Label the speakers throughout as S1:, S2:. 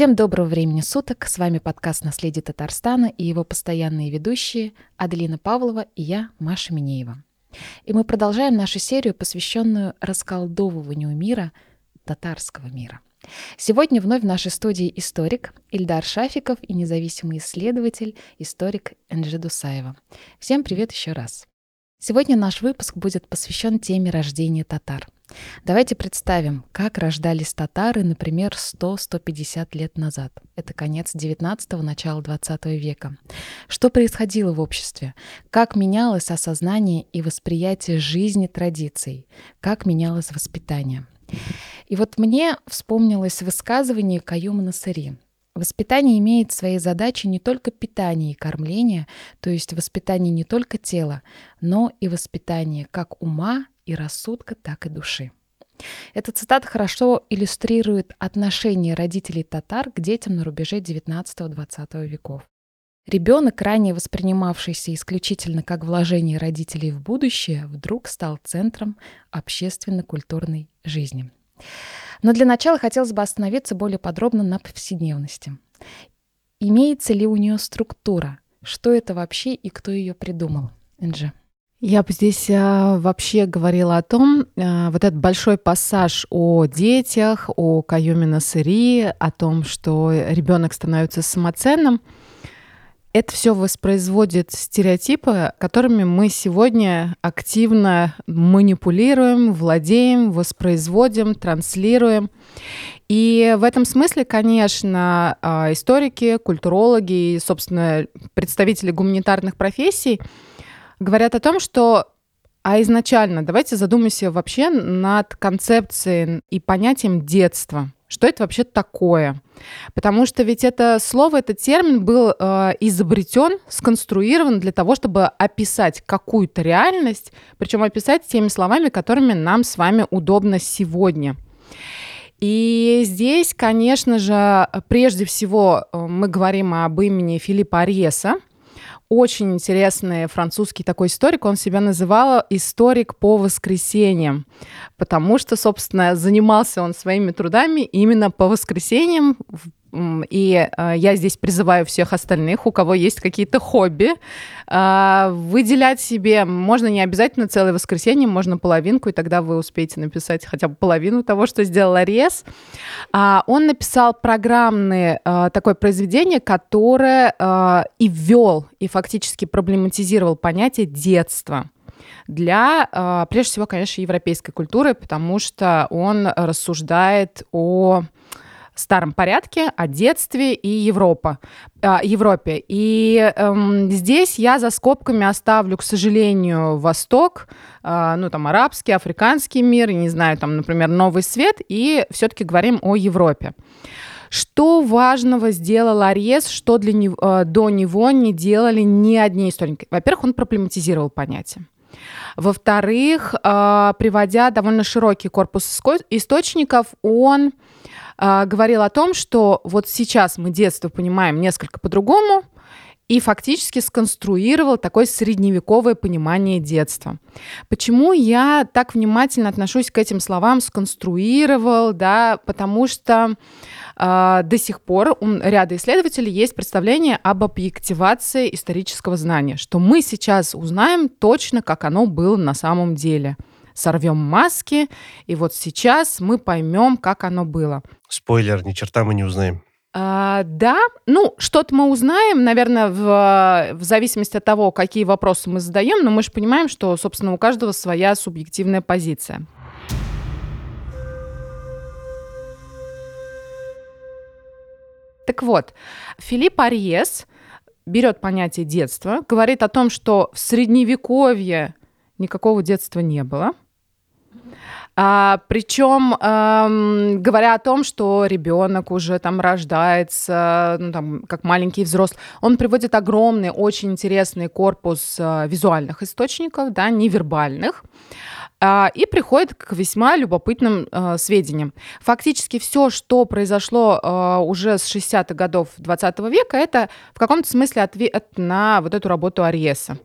S1: Всем доброго времени суток. С вами подкаст «Наследие Татарстана» и его постоянные ведущие Аделина Павлова и я, Маша Минеева. И мы продолжаем нашу серию, посвященную расколдовыванию мира, татарского мира. Сегодня вновь в нашей студии историк Ильдар Шафиков и независимый исследователь, историк Энджи Дусаева. Всем привет еще раз. Сегодня наш выпуск будет посвящен теме рождения татар. Давайте представим, как рождались татары, например, 100-150 лет назад. Это конец 19-го, начало 20 века. Что происходило в обществе? Как менялось осознание и восприятие жизни традиций? Как менялось воспитание? И вот мне вспомнилось высказывание Каюма Насари — Воспитание имеет своей задачей не только питание и кормление, то есть воспитание не только тела, но и воспитание как ума и рассудка, так и души. Эта цитата хорошо иллюстрирует отношение родителей татар к детям на рубеже 19-20 веков. Ребенок, ранее воспринимавшийся исключительно как вложение родителей в будущее, вдруг стал центром общественно-культурной жизни. Но для начала хотелось бы остановиться более подробно на повседневности. Имеется ли у нее структура? Что это вообще и кто ее придумал? Энджи.
S2: Я бы здесь а, вообще говорила о том, а, вот этот большой пассаж о детях, о Каюме Насыри, о том, что ребенок становится самоценным — это все воспроизводит стереотипы, которыми мы сегодня активно манипулируем, владеем, воспроизводим, транслируем. И в этом смысле, конечно, а, историки, культурологи и, собственно, представители гуманитарных профессий говорят о том, что а изначально давайте задумаемся вообще над концепцией и понятием детства – что это вообще такое? Потому что ведь это слово, этот термин был э, изобретен, сконструирован для того, чтобы описать какую-то реальность, причем описать теми словами, которыми нам с вами удобно сегодня. И здесь, конечно же, прежде всего э, мы говорим об имени Филиппа Арьеса, очень интересный французский такой историк. Он себя называл историк по воскресеньям, потому что, собственно, занимался он своими трудами именно по воскресеньям и э, я здесь призываю всех остальных, у кого есть какие-то хобби, э, выделять себе, можно не обязательно целое воскресенье, можно половинку, и тогда вы успеете написать хотя бы половину того, что сделал Арес. А, он написал программное э, такое произведение, которое и ввел, и фактически проблематизировал понятие детства для, прежде всего, конечно, европейской культуры, потому что он рассуждает о старом порядке, о детстве и Европа, э, Европе. И э, здесь я за скобками оставлю, к сожалению, Восток, э, ну там арабский, африканский мир, не знаю, там, например, Новый Свет, и все-таки говорим о Европе. Что важного сделал Арьес, что для него, э, до него не делали ни одни историки? Во-первых, он проблематизировал понятие. Во-вторых, э, приводя довольно широкий корпус источников, он э, говорил о том, что вот сейчас мы детство понимаем несколько по-другому, и фактически сконструировал такое средневековое понимание детства. Почему я так внимательно отношусь к этим словам «сконструировал», да, потому что э, до сих пор у ряда исследователей есть представление об объективации исторического знания, что мы сейчас узнаем точно, как оно было на самом деле – сорвем маски, и вот сейчас мы поймем, как оно было.
S3: Спойлер, ни черта мы не узнаем.
S2: А, да, ну, что-то мы узнаем, наверное, в, в зависимости от того, какие вопросы мы задаем, но мы же понимаем, что, собственно, у каждого своя субъективная позиция. Так вот, Филипп Арьес берет понятие детства, говорит о том, что в средневековье никакого детства не было – а, причем эм, говоря о том, что ребенок уже там рождается, ну, там, как маленький взрослый, он приводит огромный, очень интересный корпус э, визуальных источников, да, невербальных а, и приходит к весьма любопытным э, сведениям. Фактически все, что произошло э, уже с 60-х годов 20 века, это в каком-то смысле ответ на вот эту работу Ариеса.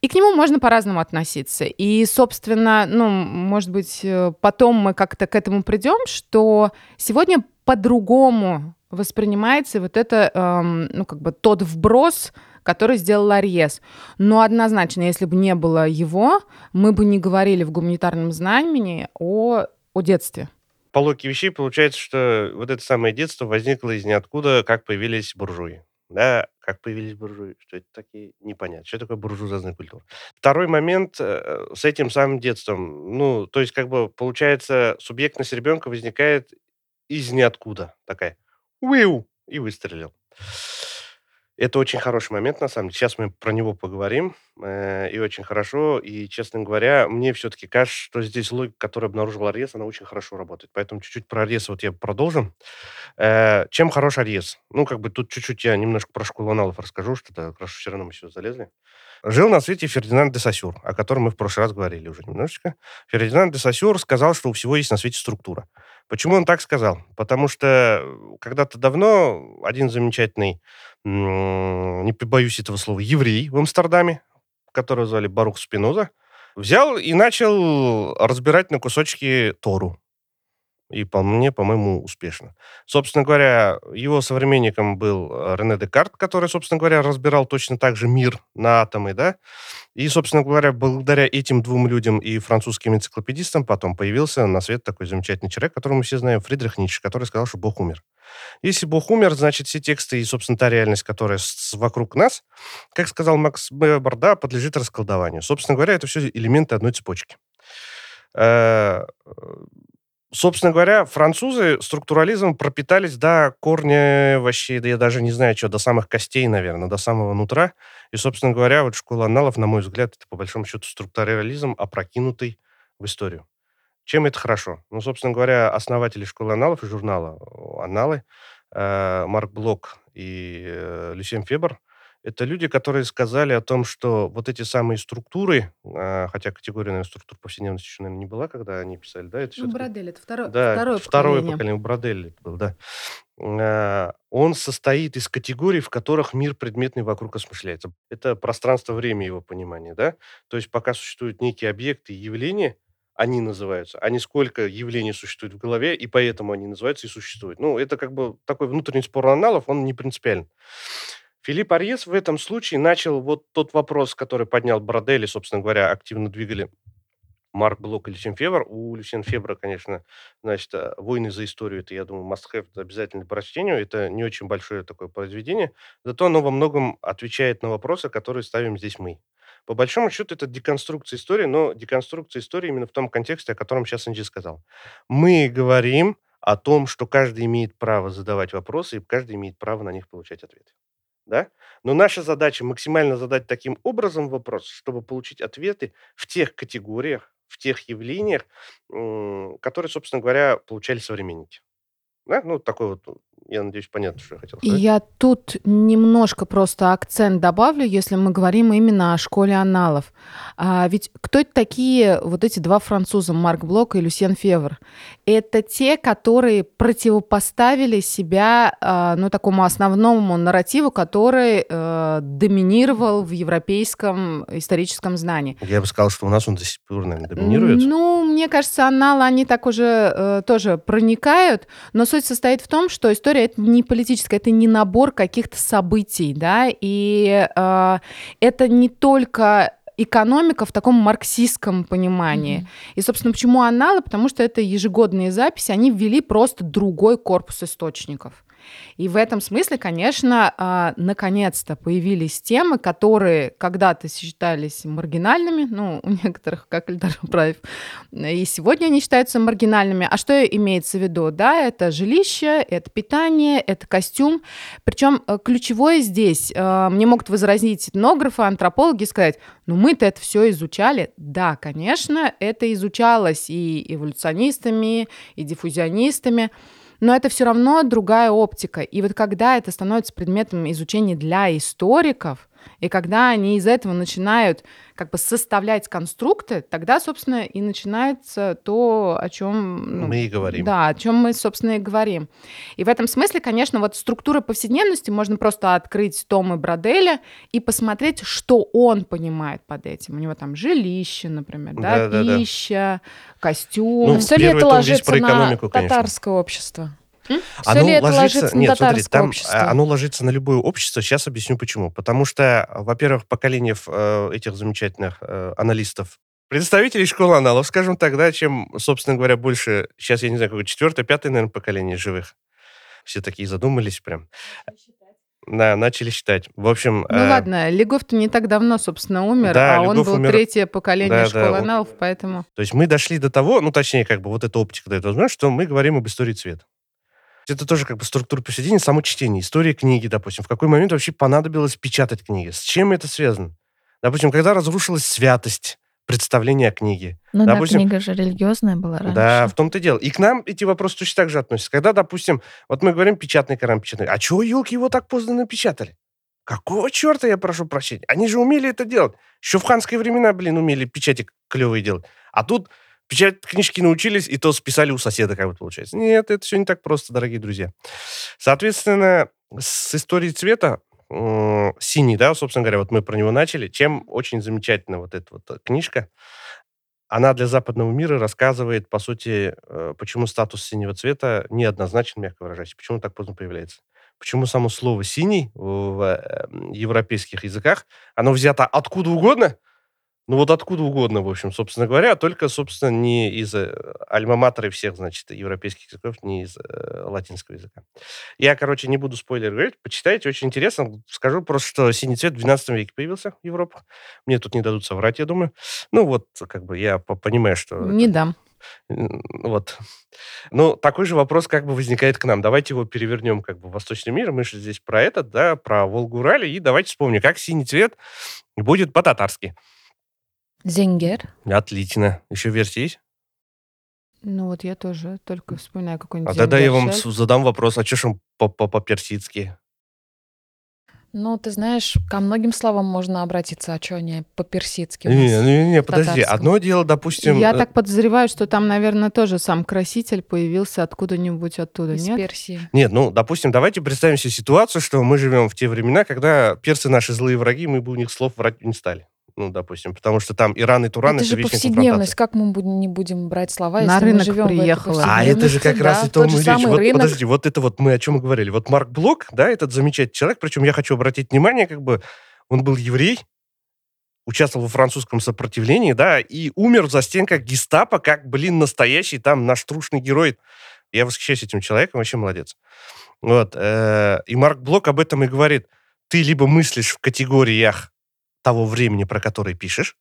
S2: И к нему можно по-разному относиться. И, собственно, ну, может быть, э, потом мы как-то к этому придем, что сегодня по-другому воспринимается вот это, эм, ну, как бы тот вброс, который сделал Арьес. Но однозначно, если бы не было его, мы бы не говорили в гуманитарном знамени о, о детстве.
S3: По логике вещей получается, что вот это самое детство возникло из ниоткуда, как появились буржуи. Да, как появились буржуи, что это такие, непонятно, что такое буржуазная культура. Второй момент э, с этим самым детством. Ну, то есть, как бы, получается, субъектность ребенка возникает из ниоткуда. Такая, уиу, и выстрелил. Это очень хороший момент, на самом деле. Сейчас мы про него поговорим. Э, и очень хорошо. И, честно говоря, мне все-таки кажется, что здесь логика, которую обнаружил Арес, она очень хорошо работает. Поэтому чуть-чуть про Арес вот я продолжу. Э, чем хорош Арес? Ну, как бы тут чуть-чуть я немножко про школу аналов расскажу, что-то хорошо все равно мы сюда залезли. Жил на свете Фердинанд де Сосюр, о котором мы в прошлый раз говорили уже немножечко. Фердинанд де Сосюр сказал, что у всего есть на свете структура. Почему он так сказал? Потому что когда-то давно один замечательный не побоюсь этого слова, еврей в Амстердаме, которого звали Барух Спиноза, взял и начал разбирать на кусочки Тору. И по мне, по-моему, успешно. Собственно говоря, его современником был э, Рене Декарт, который, собственно говоря, разбирал точно так же мир на атомы, да. И, собственно говоря, благодаря этим двум людям и французским энциклопедистам потом появился на свет такой замечательный человек, которого мы все знаем, Фридрих Ницше, который сказал, что Бог умер. Если Бог умер, значит, все тексты и, собственно, та реальность, которая вокруг нас, как сказал Макс Вебер, да, подлежит расколдованию. Собственно говоря, это все элементы одной цепочки. Э, собственно говоря, французы структурализмом пропитались до корня вообще, да я даже не знаю, что, до самых костей, наверное, до самого нутра. И, собственно говоря, вот школа аналов, на мой взгляд, это, по большому счету, структурализм, опрокинутый в историю. Чем это хорошо? Ну, собственно говоря, основатели школы аналов и журнала «Аналы» э, Марк Блок и э, Люсьен Фебер – это люди, которые сказали о том, что вот эти самые структуры, э, хотя категория, наверное, структур повседневности еще, наверное, не была, когда они писали, да? Это
S2: ну, Бродель, это второе,
S3: да,
S2: второе,
S3: второе
S2: поколение.
S3: поколение. Бродель был, да. Э, он состоит из категорий, в которых мир предметный вокруг осмысляется. Это пространство-время его понимания, да? То есть пока существуют некие объекты и явления – они называются, а не сколько явлений существует в голове, и поэтому они называются и существуют. Ну, это как бы такой внутренний спор аналов, он не принципиален. Филипп Арьес в этом случае начал вот тот вопрос, который поднял Бродели, собственно говоря, активно двигали Марк Блок и Люсьен Февр. У Люсьен Февра, конечно, значит, э, «Войны за историю» это, я думаю, must-have, обязательно по прочтению. Это не очень большое такое произведение, зато оно во многом отвечает на вопросы, которые ставим здесь мы. По большому счету, это деконструкция истории, но деконструкция истории именно в том контексте, о котором сейчас Анджи сказал. Мы говорим о том, что каждый имеет право задавать вопросы, и каждый имеет право на них получать ответы. Да? Но наша задача максимально задать таким образом вопрос, чтобы получить ответы в тех категориях, в тех явлениях, которые, собственно говоря, получали современники. Да? Ну, такой вот я надеюсь, понятно, что я хотел сказать.
S2: Я тут немножко просто акцент добавлю, если мы говорим именно о школе аналов. А ведь кто это такие вот эти два француза, Марк Блок и Люсьен Февр? Это те, которые противопоставили себя а, ну, такому основному нарративу, который э, доминировал в европейском историческом знании.
S3: Я бы сказал, что у нас он до сих пор, наверное, доминирует.
S2: Ну, мне кажется, аналы, они так уже э, тоже проникают, но суть состоит в том, что история история это не политическая, это не набор каких-то событий, да, и э, это не только экономика в таком марксистском понимании. Mm-hmm. И, собственно, почему аналы? Потому что это ежегодные записи, они ввели просто другой корпус источников. И в этом смысле, конечно, а, наконец-то появились темы, которые когда-то считались маргинальными, ну, у некоторых, как Эльдар Праев, и сегодня они считаются маргинальными. А что имеется в виду? Да, это жилище, это питание, это костюм. Причем э, ключевое здесь, э, мне могут возразить этнографы, антропологи, сказать, ну мы-то это все изучали. Да, конечно, это изучалось и эволюционистами, и диффузионистами, но это все равно другая оптика. И вот когда это становится предметом изучения для историков, и когда они из этого начинают как бы составлять конструкты, тогда, собственно, и начинается то, о чем
S3: ну, мы и говорим.
S2: Да, о чем мы, собственно, и говорим. И в этом смысле, конечно, вот структура повседневности можно просто открыть томы Броделя и посмотреть, что он понимает под этим. У него там жилище, например, да, да, да пища, да. костюм.
S1: Ну, Все ли это ложится на татарское общество? Все ли это ложится на
S3: Нет, смотри, там
S1: общество?
S3: а, оно ложится на любое общество. Сейчас объясню почему. Потому что, во-первых, поколение э, этих замечательных э, аналистов, представителей школы аналов, скажем так, да, чем, собственно говоря, больше, сейчас я не знаю, какое четвертое, пятое, наверное, поколение живых. Все такие задумались прям. Да, начали считать. В общем...
S2: Ну
S3: э,
S2: ладно, Легов-то не так давно, собственно, умер,
S3: Да,
S2: а он
S3: Легов
S2: был
S3: умер-
S2: третье поколение
S3: Да, да,
S2: школы
S3: он-
S2: аналов, поэтому...
S3: То есть мы дошли до того, ну, точнее, как бы вот эта оптика дает возможность, что мы говорим об истории цвета. Это тоже как бы структура повседнения, само чтение, история книги, допустим. В какой момент вообще понадобилось печатать книги? С чем это связано? Допустим, когда разрушилась святость представления о книге.
S1: Ну да,
S3: допустим,
S1: книга же религиозная была раньше.
S3: Да, в том-то и дело. И к нам эти вопросы точно так же относятся. Когда, допустим, вот мы говорим печатный Коран, печатный. А чего, елки, его так поздно напечатали? Какого черта, я прошу прощения? Они же умели это делать. Еще в ханские времена, блин, умели печати клевые делать. А тут печатать книжки научились, и то списали у соседа, как вот получается. Нет, это все не так просто, дорогие друзья. Соответственно, с историей цвета м, синий, да, собственно говоря, вот мы про него начали. Чем очень замечательна вот эта вот э, книжка, она для западного мира рассказывает, по сути, э, почему статус синего цвета неоднозначен, мягко выражаясь, почему так поздно появляется. Почему само слово «синий» в э, европейских языках, оно взято откуда угодно, ну вот откуда угодно, в общем, собственно говоря, только, собственно, не из э, альма-матера всех, значит, европейских языков, не из э, латинского языка. Я, короче, не буду спойлер говорить, почитайте, очень интересно. Скажу просто, что синий цвет в 12 веке появился в Европе. Мне тут не дадут соврать, я думаю. Ну вот, как бы я по- понимаю, что...
S2: Не
S3: это-
S2: дам.
S3: Вот. Ну, такой же вопрос как бы возникает к нам. Давайте его перевернем как бы в восточный мир. Мы же здесь про этот, да, про Волгу-Урале. И давайте вспомним, как синий цвет будет по-татарски.
S1: Зенгер.
S3: Отлично. Еще версии есть?
S2: Ну вот я тоже только вспоминаю
S3: А
S2: какой-нибудь
S3: тогда я вам задам вопрос, а что ж он по- по- по-персидски?
S1: Ну, ты знаешь, ко многим словам можно обратиться, а что они по-персидски
S3: Не, не, не, подожди. Одно дело, допустим...
S2: Я
S3: э,
S2: так подозреваю, что там, наверное, тоже сам краситель появился откуда-нибудь оттуда,
S1: Из
S2: нет?
S1: Персии.
S3: Нет, ну, допустим, давайте представим себе ситуацию, что мы живем в те времена, когда персы наши злые враги, мы бы у них слов врать не стали. Ну, допустим, потому что там Иран и Туран
S1: это
S3: это,
S1: же повседневность. Как мы будем- не будем брать слова,
S2: На
S1: если
S2: рынок
S1: мы живем в этой
S2: приехала.
S3: А это же как
S1: повседневности?
S3: раз
S1: Да,
S3: и то мы речь. Вот,
S1: рынок.
S3: подожди, вот это вот мы о чем и говорили. Вот Марк Блок, да, этот замечательный человек, причем я хочу обратить внимание, как бы он был еврей, участвовал во французском сопротивлении, да, и умер в застенках гестапо, как, блин, настоящий там наш трушный герой. Я восхищаюсь этим человеком, вообще молодец. Вот. э, И Марк Блок об этом и говорит. Ты либо мыслишь в категориях того времени, про которое пишешь,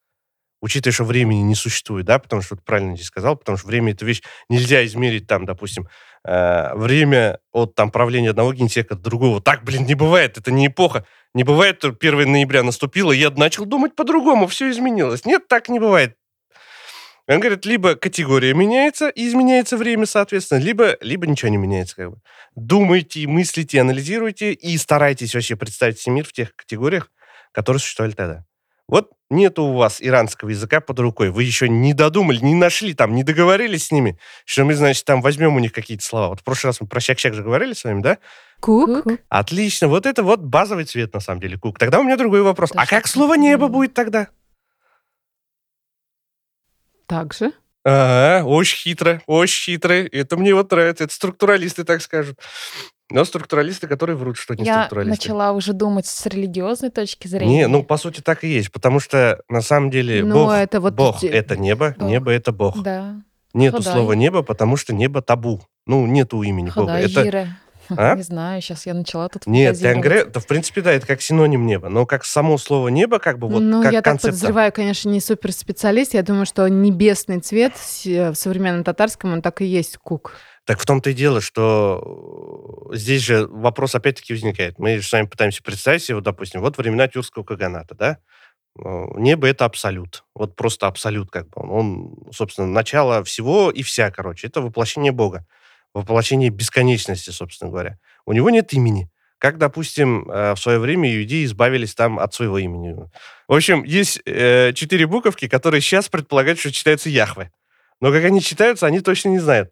S3: учитывая, что времени не существует, да, потому что, вот правильно здесь сказал, потому что время — это вещь, нельзя измерить там, допустим, э, время от там правления одного генсека до другого. Так, блин, не бывает, это не эпоха. Не бывает, что 1 ноября наступило, я начал думать по-другому, все изменилось. Нет, так не бывает. Он говорит, либо категория меняется, и изменяется время, соответственно, либо, либо ничего не меняется. Как бы. Думайте, мыслите, анализируйте и старайтесь вообще представить себе мир в тех категориях, которые существовали тогда. Вот нету у вас иранского языка под рукой, вы еще не додумали, не нашли там, не договорились с ними, что мы, значит, там возьмем у них какие-то слова. Вот в прошлый раз мы про щак-щак же говорили с вами, да?
S2: Кук.
S1: Кук.
S3: Отлично, вот это вот базовый цвет, на самом деле, кук. Тогда у меня другой вопрос.
S1: Это
S3: а как слово небо будет тогда?
S2: Так же.
S3: А, очень хитро, очень хитро. Это мне вот нравится. Это структуралисты так скажут. Но структуралисты, которые врут, что не
S1: Я
S3: структуралисты.
S1: начала уже думать с религиозной точки зрения.
S3: Не, ну, по сути, так и есть. Потому что, на самом деле,
S2: Ну,
S3: Бог,
S2: это вот
S3: Бог
S2: те-
S3: это небо,
S1: Бог.
S3: небо — это Бог.
S1: Да.
S3: Нету
S1: Худай.
S3: слова небо, потому что небо табу. Ну, нету имени Бога.
S1: Ходай,
S3: Это...
S1: Жира.
S3: А?
S1: Не знаю, сейчас я начала тут
S3: Нет. Тенгре, да, в принципе, да, это как синоним неба. Но как само слово небо, как бы вот
S2: ну,
S3: как
S2: я так
S3: концепция.
S2: подозреваю, конечно, не суперспециалист. Я думаю, что небесный цвет с- в современном татарском, он так и есть кук.
S3: Так в том-то и дело, что э, здесь же вопрос опять-таки возникает. Мы же с вами пытаемся представить себе, вот, допустим, вот времена тюркского каганата, да? Э, Небо — это абсолют. Вот просто абсолют как бы. Он, собственно, начало всего и вся, короче. Это воплощение Бога. Воплощение бесконечности, собственно говоря. У него нет имени. Как, допустим, э, в свое время иудеи избавились там от своего имени. В общем, есть четыре буковки, которые сейчас предполагают, что читаются Яхве. Но как они читаются, они точно не знают.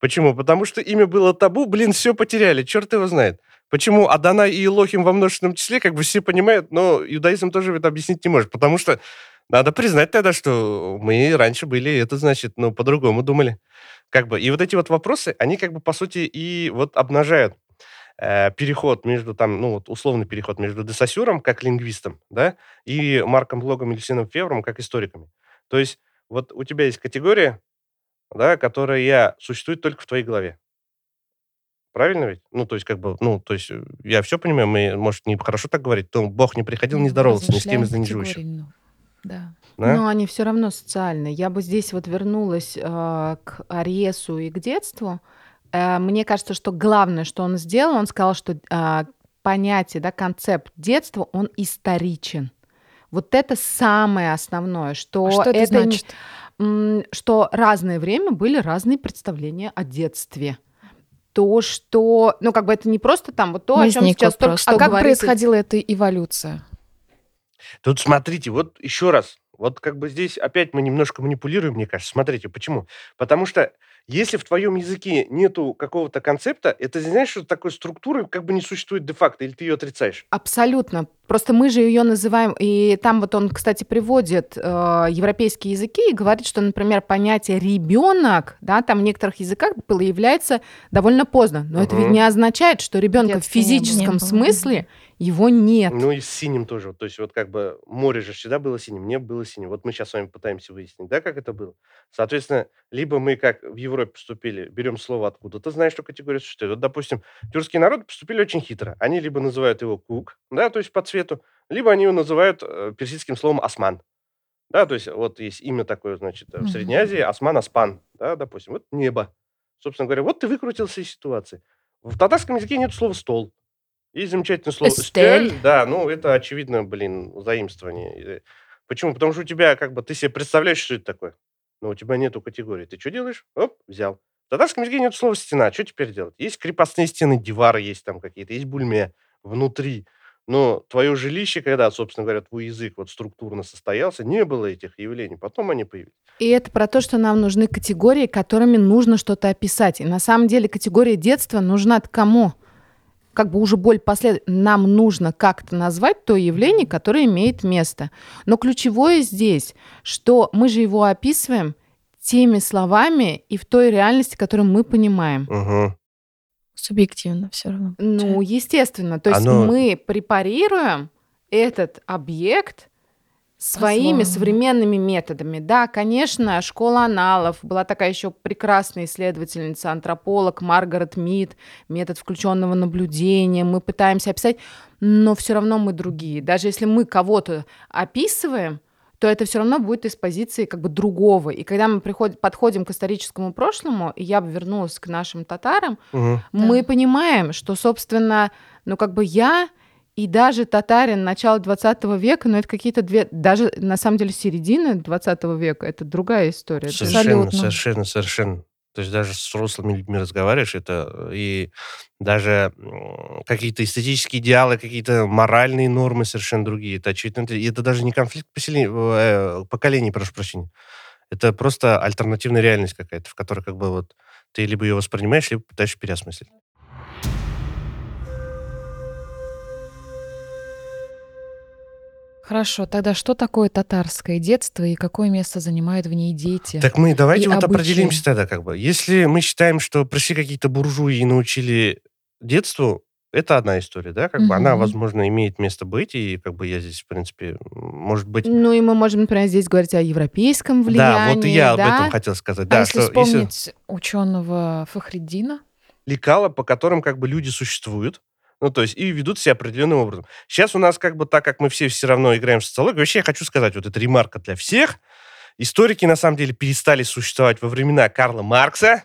S3: Почему? Потому что имя было табу, блин, все потеряли, черт его знает. Почему Адана и Илохим во множественном числе, как бы все понимают, но иудаизм тоже это объяснить не может. Потому что, Надо признать тогда, что мы раньше были, это значит, ну, по-другому думали. Как бы, и вот эти вот вопросы, они как бы, по сути, и вот обнажают э, переход между там, ну, вот условный переход между Десасюром, как лингвистом, да, и Марком Блогом или Сином Февром, как историками. То есть вот у тебя есть категория, да, которая существует только в твоей голове. Правильно ведь? Ну, то есть, как бы, ну, то есть, э, я все понимаю, мы, может, не хорошо так говорить, то Бог не приходил, не здоровался ни с кем из неживущих.
S1: категориями, ну, да.
S3: Да?
S2: Но они все равно социальные. Я бы здесь вот вернулась э, к Аресу и к детству. Э, мне кажется, что главное, что он сделал, он сказал, что э, понятие, да, концепт детства, он историчен. Вот это самое основное, что,
S1: А что это,
S2: не-
S1: значит?
S2: М, что разное время были разные представления о детстве. То, что, ну, как бы это не просто там вот то, о чем
S4: Возник
S2: сейчас только
S4: вопрос.
S2: что
S1: А как
S2: говорит
S1: происходила эта эволюция?
S3: Тут смотрите, вот еще раз. Вот как бы здесь опять мы немножко манипулируем, мне кажется. Смотрите, почему? Потому что если в твоем языке нету какого-то концепта, это знаешь, что такой структуры как бы не существует де-факто, или ты ее отрицаешь?
S2: Абсолютно. Просто мы же ее называем, и там вот он, кстати, приводит э, европейские языки и говорит, что, например, понятие ребенок, да, там в некоторых языках появляется довольно поздно, но это ведь не означает, что ребенка в физическом смысле его нет.
S3: Ну и с синим тоже. То есть вот как бы море же всегда было синим, небо было синим. Вот мы сейчас с вами пытаемся выяснить, да, как это было. Соответственно, либо мы, как в Европе поступили, берем слово откуда-то, знаешь, что категория существует. Вот, допустим, тюркские народы поступили очень хитро. Они либо называют его кук, да, то есть по цвету, либо они его называют э, персидским словом осман. Да, то есть вот есть имя такое, значит, э, в. Средней Азии, осман, аспан, да, допустим, вот небо. Собственно говоря, вот ты выкрутился из ситуации. В татарском языке нет слова стол. Есть замечательное слово
S4: Эстель.
S3: «эстель». Да, ну это очевидно, блин, заимствование. Э, Почему? Потому что у тебя как бы, ты себе представляешь, что это такое. Но у тебя нету категории. Ты что делаешь? Оп, взял. В татарском языке нет слова «стена». Что теперь делать? Есть крепостные стены, дивары есть там какие-то, есть бульме внутри. Но твое жилище, когда, собственно говоря, твой язык вот структурно состоялся, не было этих явлений. Потом они появились.
S2: И это про то, что нам нужны категории, которыми нужно что-то описать. И на самом деле категория детства нужна кому? Как бы уже боль послед... Нам нужно как-то назвать то явление, которое имеет место. Но ключевое здесь, что мы же его описываем теми словами и в той реальности, которую мы понимаем.
S3: Мгм.
S4: Субъективно все равно.
S2: Ну, естественно. То есть
S3: Оно-
S2: мы препарируем этот объект своими
S1: По-своему.
S2: современными методами. Да, конечно, школа аналов. Была такая еще прекрасная исследовательница, антрополог Маргарет Мид, метод включенного наблюдения. Мы пытаемся описать, но все равно мы другие. Даже если мы кого-то описываем, то это все равно будет из позиции как бы другого. И когда мы приход- подходим к историческому прошлому, и я бы вернулась к нашим татарам,
S3: Мгм.
S2: мы понимаем, что, собственно, ну как бы я и даже татарин начала 20 века, но это какие-то две, даже на самом деле середины 20 века, это другая история.
S3: Совершенно,
S1: Абсолютно.
S3: совершенно, совершенно. То есть даже с взрослыми людьми разговариваешь, это и даже какие-то эстетические идеалы, какие-то моральные нормы совершенно другие. Это очевидно. И это даже не конфликт поселен- э, поколений, прошу прощения. Это просто альтернативная реальность какая-то, в которой как бы вот ты либо ее воспринимаешь, либо пытаешься переосмыслить.
S1: Хорошо, тогда что такое татарское детство и какое место занимают в ней дети?
S3: Так мы давайте
S1: и
S3: вот
S1: обычаи.
S3: определимся тогда как бы. Если мы считаем, что пришли какие-то буржуи и научили детству, это одна история, да, как бы она, возможно, имеет место быть, и как бы я здесь, в принципе, может быть...
S2: Ну и мы можем, например, здесь говорить о европейском влиянии.
S3: Да, вот и я об
S2: да?
S3: этом хотел сказать.
S1: а
S3: Да,
S1: если
S3: что
S1: вспомнить ученого Фахриддина,
S3: лекала, по которым как бы люди существуют, ну, то есть, и ведут себя определенным образом. Сейчас у нас как бы, так как мы все все равно играем в социологию, вообще я хочу сказать, вот эта ремарка для всех, историки, на самом деле, перестали существовать во времена Карла Маркса,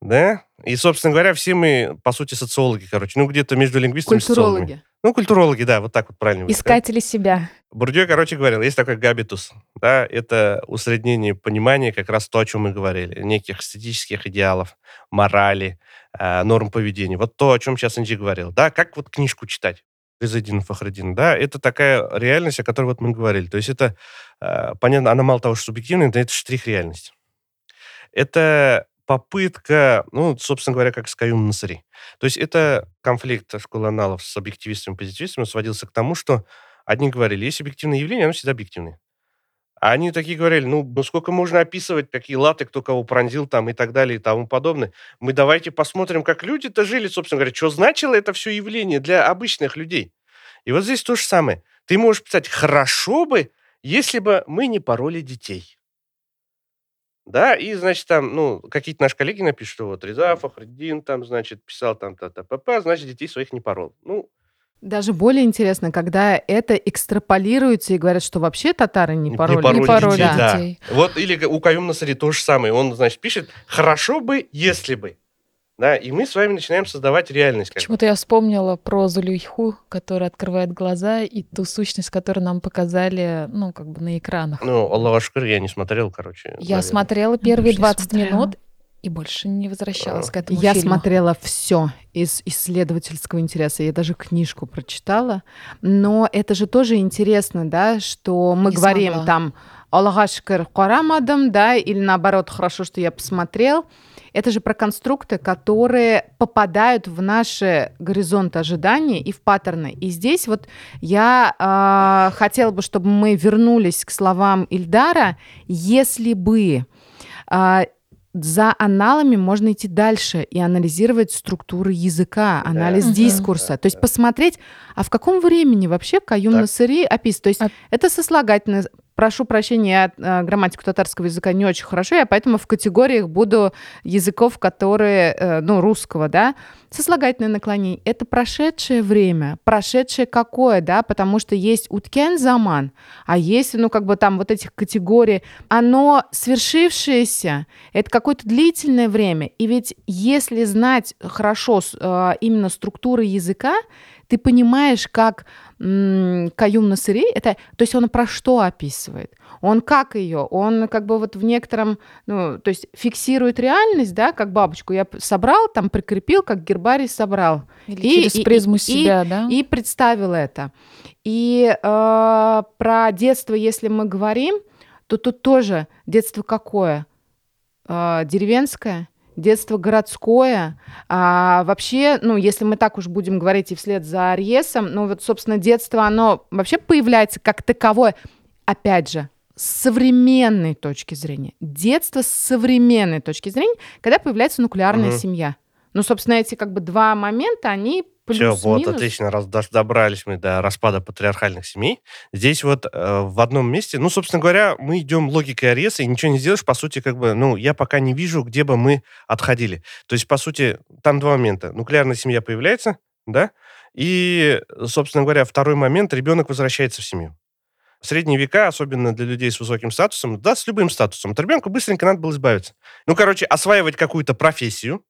S3: да, и, собственно говоря, все мы, по сути, социологи, короче, ну, где-то между лингвистами и социологами. Ну, культурологи, да, вот так вот правильно.
S1: искатели себя.
S3: Бурдье, короче, говорил, есть такой габитус, да, это усреднение понимания, как раз то, о чем мы говорили, неких эстетических идеалов, морали, э, норм поведения. Вот то, о чем сейчас Инджи говорил, да, как вот книжку читать. Газадин Фахрадин, да, это такая реальность, о которой вот мы говорили. То есть это, э, понятно, она мало того, что субъективная, но это штрих реальности. Это попытка, ну, собственно говоря, как с Каюм Насари. То есть это конфликт школы аналов с объективистами и позитивистами сводился к тому, что одни говорили, есть объективные явления, оно всегда объективное. А они такие говорили, ну, ну сколько можно описывать, какие латы, кто кого пронзил там и так далее и тому подобное. Мы давайте посмотрим, как люди-то жили, собственно говоря, что значило это все явление для обычных людей. И вот здесь то же самое. Ты можешь писать, хорошо бы, если бы мы не пороли детей. Да, и, значит, там, ну, какие-то наши коллеги напишут, что вот Реза Фахриддин там, значит, писал там та-та-па-па, значит, детей своих не порол. Ну,
S2: Даже более интересно, когда это экстраполируется и говорят, что вообще татары не
S3: Не
S2: пароли.
S1: Не пороли
S3: детей, да.
S1: детей.
S3: Вот, или у Каюм Насари то же самое. Он, значит, пишет, хорошо бы, если бы. Да, и мы с вами начинаем создавать реальность.
S1: Почему-то я вспомнила про Зулюйху, которая открывает глаза, и ту сущность, которую нам показали, ну, как бы на экранах.
S3: Ну, Аллах Ашкар, я не смотрел, короче.
S1: Я
S3: наверное.
S1: смотрела первые
S4: тоже
S1: 20
S4: смотрела.
S1: минут и больше не возвращалась к этому
S2: Я
S1: фильму.
S2: смотрела все из исследовательского интереса. Я даже книжку прочитала. Но это же тоже интересно, да, что мы
S1: Не
S2: говорим
S1: смогла.
S2: там Аллахашкар Карамадам, да, или наоборот, хорошо, что я посмотрел. Это же про конструкты, которые попадают в наши горизонты ожидания и в паттерны. И здесь вот я а, хотела бы, чтобы мы вернулись к словам Ильдара, если бы а, за аналами можно идти дальше и анализировать структуры языка, анализ
S1: Мгм.
S2: дискурса. То есть посмотреть, а в каком времени вообще Каюм
S3: Так.
S2: Насыри описывает. То есть
S1: А-
S2: это сослагательное. Прошу прощения, я э, грамматику татарского языка не очень хорошо, я поэтому в категориях буду языков, которые, э, ну, русского, да, сослагательное наклонение. Это прошедшее время. Прошедшее какое, да, потому что есть уткен заман, а есть, ну, как бы там вот этих категорий. Оно свершившееся, это какое-то длительное время. И ведь если знать хорошо э, именно структуры языка, ты понимаешь, как Каюм Насыри, это, то есть он про что описывает? Он как ее? Он как бы вот в некотором, ну, то есть фиксирует реальность, да, как бабочку. Я собрал, там прикрепил, как гербарий собрал.
S1: Или
S2: И-
S1: через
S2: и-
S1: призму
S2: и-
S1: себя, да?
S2: И представил это. И э, про детство, если мы говорим, то тут тоже детство какое? Э, деревенское? Детство городское. А вообще, ну, если мы так уж будем говорить и вслед за Арьесом, ну, вот, собственно, детство, оно вообще появляется как таковое, опять же, с современной точки зрения. Детство с современной точки зрения, когда появляется нуклеарная
S3: Мгм.
S2: семья. Ну, собственно, эти как бы два момента, они
S3: Все, вот,
S2: плюс-минус.
S3: отлично, раз добрались мы до распада патриархальных семей. Здесь вот э, в одном месте, ну, собственно говоря, мы идем логикой Ареса, и ничего не сделаешь, по сути, как бы, ну, я пока не вижу, где бы мы отходили. То есть, по сути, там два момента. Нуклеарная семья появляется, да, и, собственно говоря, второй момент, ребенок возвращается в семью. В средние века, особенно для людей с высоким статусом, да, с любым статусом, от ребенка быстренько надо было избавиться. Ну, короче, осваивать какую-то профессию,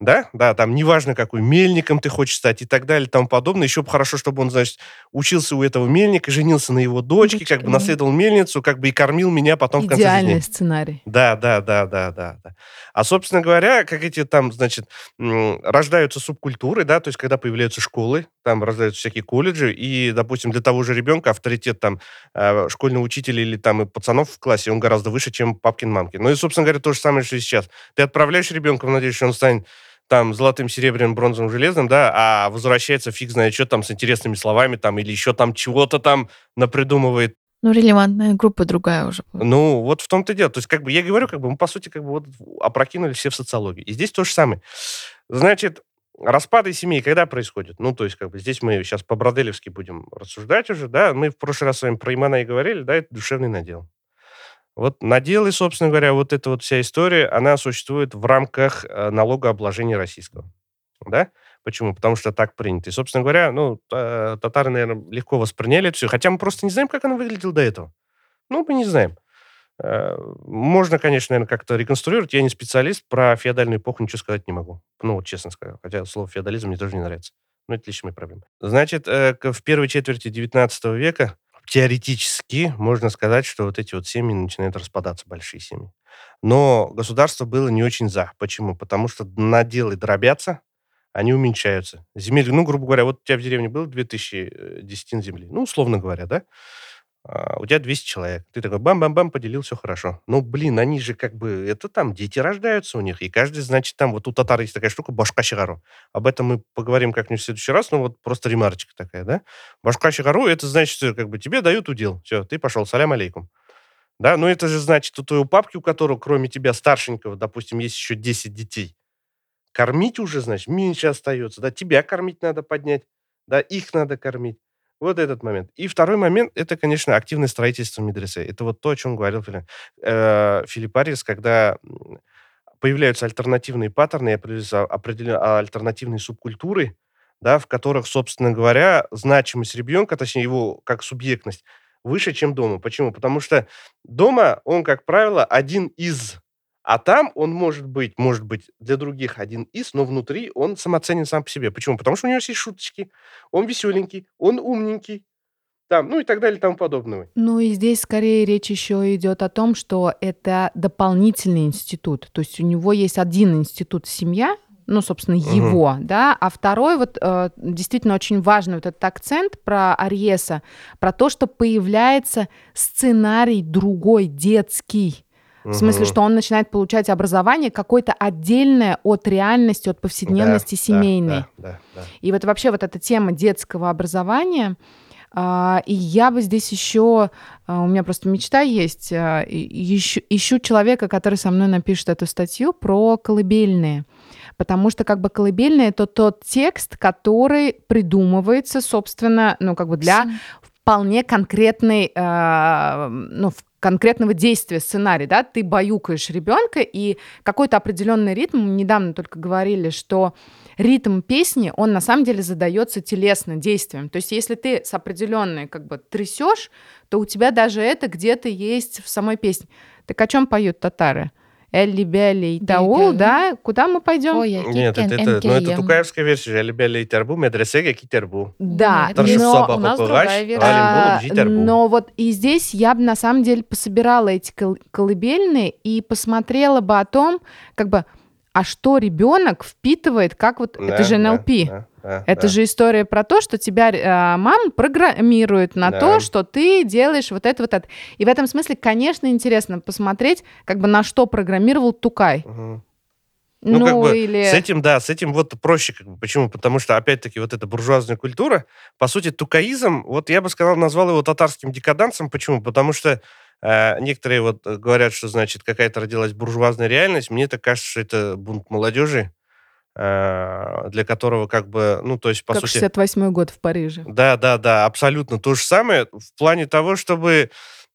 S3: да, да, там неважно какой, мельником ты хочешь стать и так далее и тому подобное. Еще бы хорошо, чтобы он, значит, учился у этого мельника, женился на его дочке, как бы
S1: Дочка,
S3: наследовал мельницу, как бы и кормил меня потом в конце
S2: Идеальный
S3: жизни.
S2: сценарий.
S3: Да, да, да, да, да, да. А, собственно говоря, как эти там, значит, рождаются субкультуры, да, то есть когда появляются школы, там рождаются всякие колледжи, и, допустим, для того же ребенка авторитет там э, школьного учителя или там и пацанов в классе, он гораздо выше, чем папкин-мамкин. Ну и, собственно говоря, то же самое, что и сейчас. Ты отправляешь ребенка в надежде, что он станет там золотым, серебряным, бронзовым, железным, да, а возвращается фиг знает что там с интересными словами там или еще там чего-то там напридумывает.
S4: Ну, релевантная группа другая уже.
S3: Ну, вот в том-то и дело. То есть, как бы, я говорю, как бы, мы, по сути, как бы, вот опрокинули все в социологию. И здесь то же самое. Значит, распады семей когда происходят? Ну, то есть, как бы, здесь мы сейчас по-броделевски будем рассуждать уже, да, мы в прошлый раз с вами про имена и говорили, да, это душевный надел. Вот наделы, собственно говоря, вот эта вот вся история, она существует в рамках э, налогообложения российского, да? Почему? Потому что так принято. И, собственно говоря, ну, та- татары, наверное, легко восприняли это все, хотя мы просто не знаем, как оно выглядело до этого. Ну, мы не знаем. Э, Можно, конечно, наверное, как-то реконструировать. Я не специалист, про феодальную эпоху ничего сказать не могу. Ну, вот честно скажу. Хотя слово феодализм мне тоже не нравится. Но это лично мои проблемы. Значит, э, в первой четверти 19 века теоретически можно сказать, что вот эти вот семьи начинают распадаться, большие семьи. Но государство было не очень за. Почему? Потому что наделы дробятся, они уменьшаются. Земель, ну, грубо говоря, вот у тебя в деревне было 2000 э, десятин земли, ну, условно говоря, да? А, у тебя 200 человек. Ты такой бам-бам-бам, поделил, все хорошо. Ну, блин, они же как бы, это там, дети рождаются у них, и каждый, значит, там, вот у татар есть такая штука, башка щегару. Об этом мы поговорим как-нибудь в следующий раз, ну, вот просто ремарочка такая, да? Башка щегару, это значит, что как бы тебе дают удел. Все, ты пошел, салям алейкум. Да, но это же значит, у твоего папки, у которого кроме тебя старшенького, допустим, есть еще 10 детей, кормить уже, значит, меньше остается. Да, тебя кормить надо поднять, да, их надо кормить. Вот этот момент. И второй момент, это, конечно, активное строительство медресе. Это вот то, о чем говорил Филипп, э, Филипп Арис, когда появляются альтернативные паттерны, определенные альтернативные субкультуры, да, в которых, собственно говоря, значимость ребенка, точнее его как субъектность, выше, чем дома. Почему? Потому что дома он, как правило, один из, а там он может быть, может быть для других один из, но внутри он самоценен сам по себе. Почему? Потому что у него есть шуточки, он веселенький, он умненький, там, ну и так далее и тому подобное.
S2: Ну и здесь скорее речь еще идет о том, что это дополнительный институт. То есть у него есть один институт семья, ну, собственно, его, угу. да, а второй вот э, действительно очень важный вот этот акцент про Ариеса, про то, что появляется сценарий другой, детский. В смысле, что он начинает получать образование какое-то отдельное от реальности, от повседневности да, семейной. Да, да, да, да. И вот вообще вот эта тема детского образования, а, и я бы здесь еще, а, у меня просто мечта есть, ищу, ищу человека, который со мной напишет эту статью про колыбельные потому что как бы колыбельная это тот текст, который придумывается, собственно, ну как бы для вполне конкретной, э, ну, конкретного действия сценарий, да, ты баюкаешь ребенка, и какой-то определенный ритм, недавно только говорили, что ритм песни, он на самом деле задается телесно действием. То есть если ты с определенной как бы трясешь, то у тебя даже это где-то есть в самой песне. Так о чем поют татары? Элли Белли Таул, да? Куда мы пойдем?
S3: Нет, это, это, ну, это тукаевская версия. Элли Белли Тербу, медресега Китербу.
S2: Да, но у нас другая версия. Но вот и здесь я бы на самом деле пособирала эти колыбельные и посмотрела бы о том, как бы, а что ребенок впитывает, как вот, это же НЛП. Да, это да. же история про то, что тебя э, мама программирует на да. то, что ты делаешь вот это вот это. И в этом смысле, конечно, интересно посмотреть, как бы на что программировал Тукай. Угу.
S3: Ну, ну, как бы или... с этим, да, с этим вот проще. Как бы. Почему? Потому что, опять-таки, вот эта буржуазная культура, по сути, тукаизм, вот я бы сказал, назвал его татарским декадансом. Почему? Потому что э, некоторые вот говорят, что, значит, какая-то родилась буржуазная реальность. Мне так кажется, что это бунт молодежи, Э, для которого как бы, ну, то есть, по
S2: как
S3: сути...
S2: 68-й год в Париже.
S3: Да, да, да, абсолютно то же самое в плане того, чтобы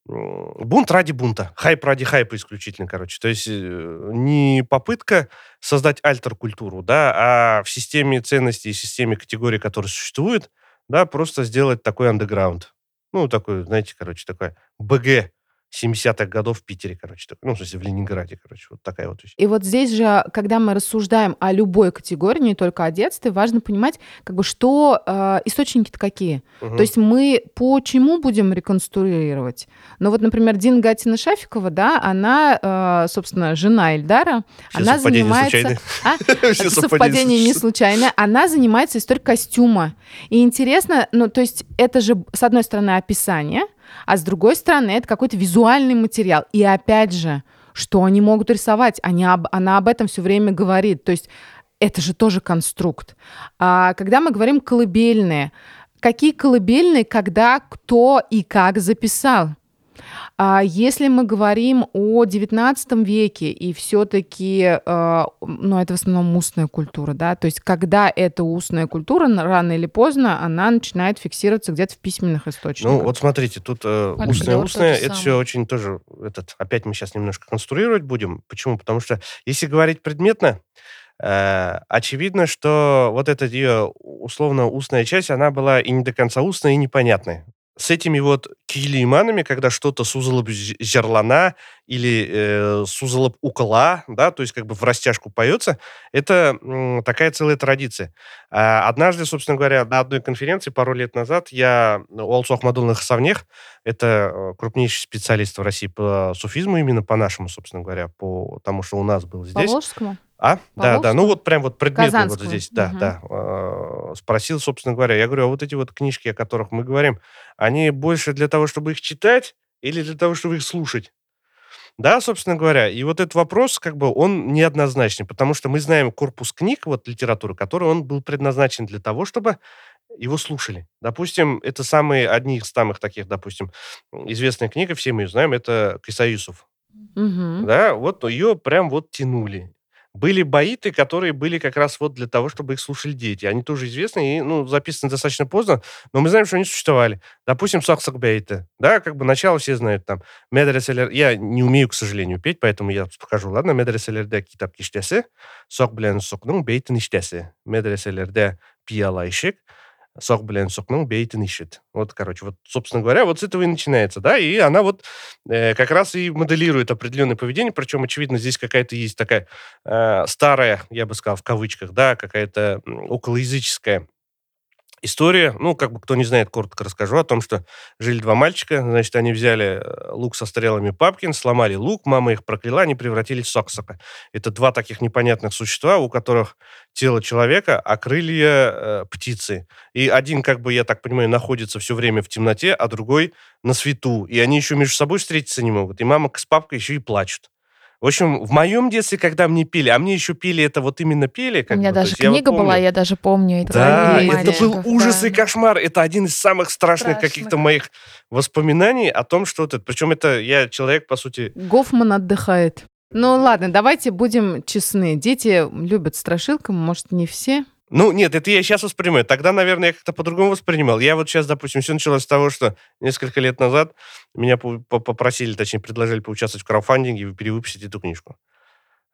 S3: бунт ради бунта, хайп ради хайпа исключительно, короче. То есть э, не попытка создать альтер-культуру, да, а в системе ценностей и системе категорий, которые существуют, да, просто сделать такой андеграунд. Ну, такой, знаете, короче, такой БГ 70-х годов в Питере, короче. Ну, в смысле, в Ленинграде, короче. Вот такая вот вещь.
S2: И вот здесь же, когда мы рассуждаем о любой категории, не только о детстве, важно понимать, как бы, что э, источники-то какие. Угу. То есть мы по чему будем реконструировать? Ну, вот, например, Дина Гатина Шафикова, да, она, э, собственно, жена Эльдара,
S3: Все она занимается...
S2: А? Совпадение не случайное. Она занимается историей костюма. И интересно, ну, то есть это же, с одной стороны, описание, а с другой стороны, это какой-то визуальный материал. И опять же, что они могут рисовать? Они об, она об этом все время говорит. То есть это же тоже конструкт. А когда мы говорим колыбельные, какие колыбельные, когда, кто и как записал? А если мы говорим о XIX веке, и все-таки, э, ну, это в основном устная культура, да, то есть когда эта устная культура, рано или поздно, она начинает фиксироваться где-то в письменных источниках.
S3: Ну, вот смотрите, тут э, устная, устная, это все очень тоже, этот, опять мы сейчас немножко конструировать будем. Почему? Потому что если говорить предметно, э, очевидно, что вот эта ее условно устная часть, она была и не до конца устная, и непонятная с этими вот килиманами, когда что-то сузало зерлана или э, сузало укола, да, то есть как бы в растяжку поется, это м, такая целая традиция. А однажды, собственно говоря, на одной конференции пару лет назад я у Алцу Ахмадулных Савнех, это э, крупнейший специалист в России по суфизму, именно по нашему, собственно говоря, по тому, что у нас был здесь. По
S2: Волжскому?
S3: А? Да, да. Ну вот прям вот предметно вот здесь, да, угу. да. Э, спросил, собственно говоря. Я говорю, а вот эти вот книжки, о которых мы говорим, они больше для того, чтобы их читать или для того, чтобы их слушать? Да, собственно говоря. И вот этот вопрос, как бы, он неоднозначный, потому что мы знаем корпус книг, вот литературы, который он был предназначен для того, чтобы его слушали. Допустим, это самые, одни из самых таких, допустим, известная книга, все мы ее знаем, это Кыйсса-и Йосыф.
S2: Мгм.
S3: Да, вот ее прям вот тянули. Были баиты, которые были как раз вот для того, чтобы их слушали дети. Они тоже известны и, ну, записаны достаточно поздно, но мы знаем, что они существовали. Допустим, Сак-Сок бәете. Да, как бы начало все знают там. Мәдрәсәләр... Я не умею, к сожалению, петь, поэтому я покажу. Ладно, мәдрәсәләрдә китап киштәсе, сок блен сокнун бейтин иштесе. Медреселерде пиялайшик, сок блен сокнун бейтин ищет. Вот, короче, вот, собственно говоря, вот с этого и начинается, да, и она вот э, как раз и моделирует определенное поведение, причем, очевидно, здесь какая-то есть такая э, старая, я бы сказал, в кавычках, да, какая-то околоязыческая история, ну, как бы кто не знает, коротко расскажу о том, что жили два мальчика, значит, они взяли э, лук со стрелами Папкин, сломали лук, мама их прокляла, они превратились в соксока. Это два таких непонятных существа, у которых тело человека, а крылья э, птицы. И один, как бы, я так понимаю, находится все время в темноте, а другой на свету. И они еще между собой встретиться не могут. И мама с папкой еще и плачут. В общем, в моем детстве, когда мне пели, а мне еще пели это вот именно пели,
S1: У
S3: как
S1: меня
S3: бы,
S1: даже
S3: есть я вот
S1: книга была, я даже помню эти
S3: Да, это был ужас
S1: да.
S3: и кошмар. Это один из самых страшных каких-то
S1: Страшных.
S3: моих воспоминаний о том, что вот это... Причем это я человек, по сути...
S2: Гофман отдыхает. Ну ладно, давайте будем честны. Дети любят страшилкам, может, не все.
S3: Ну, нет, это я сейчас воспринимаю. Тогда, наверное, я как-то по-другому воспринимал. Я вот сейчас, допустим, все началось с того, что несколько лет назад меня по- по- попросили, точнее, предложили поучаствовать в краудфандинге и перевыпустить эту книжку.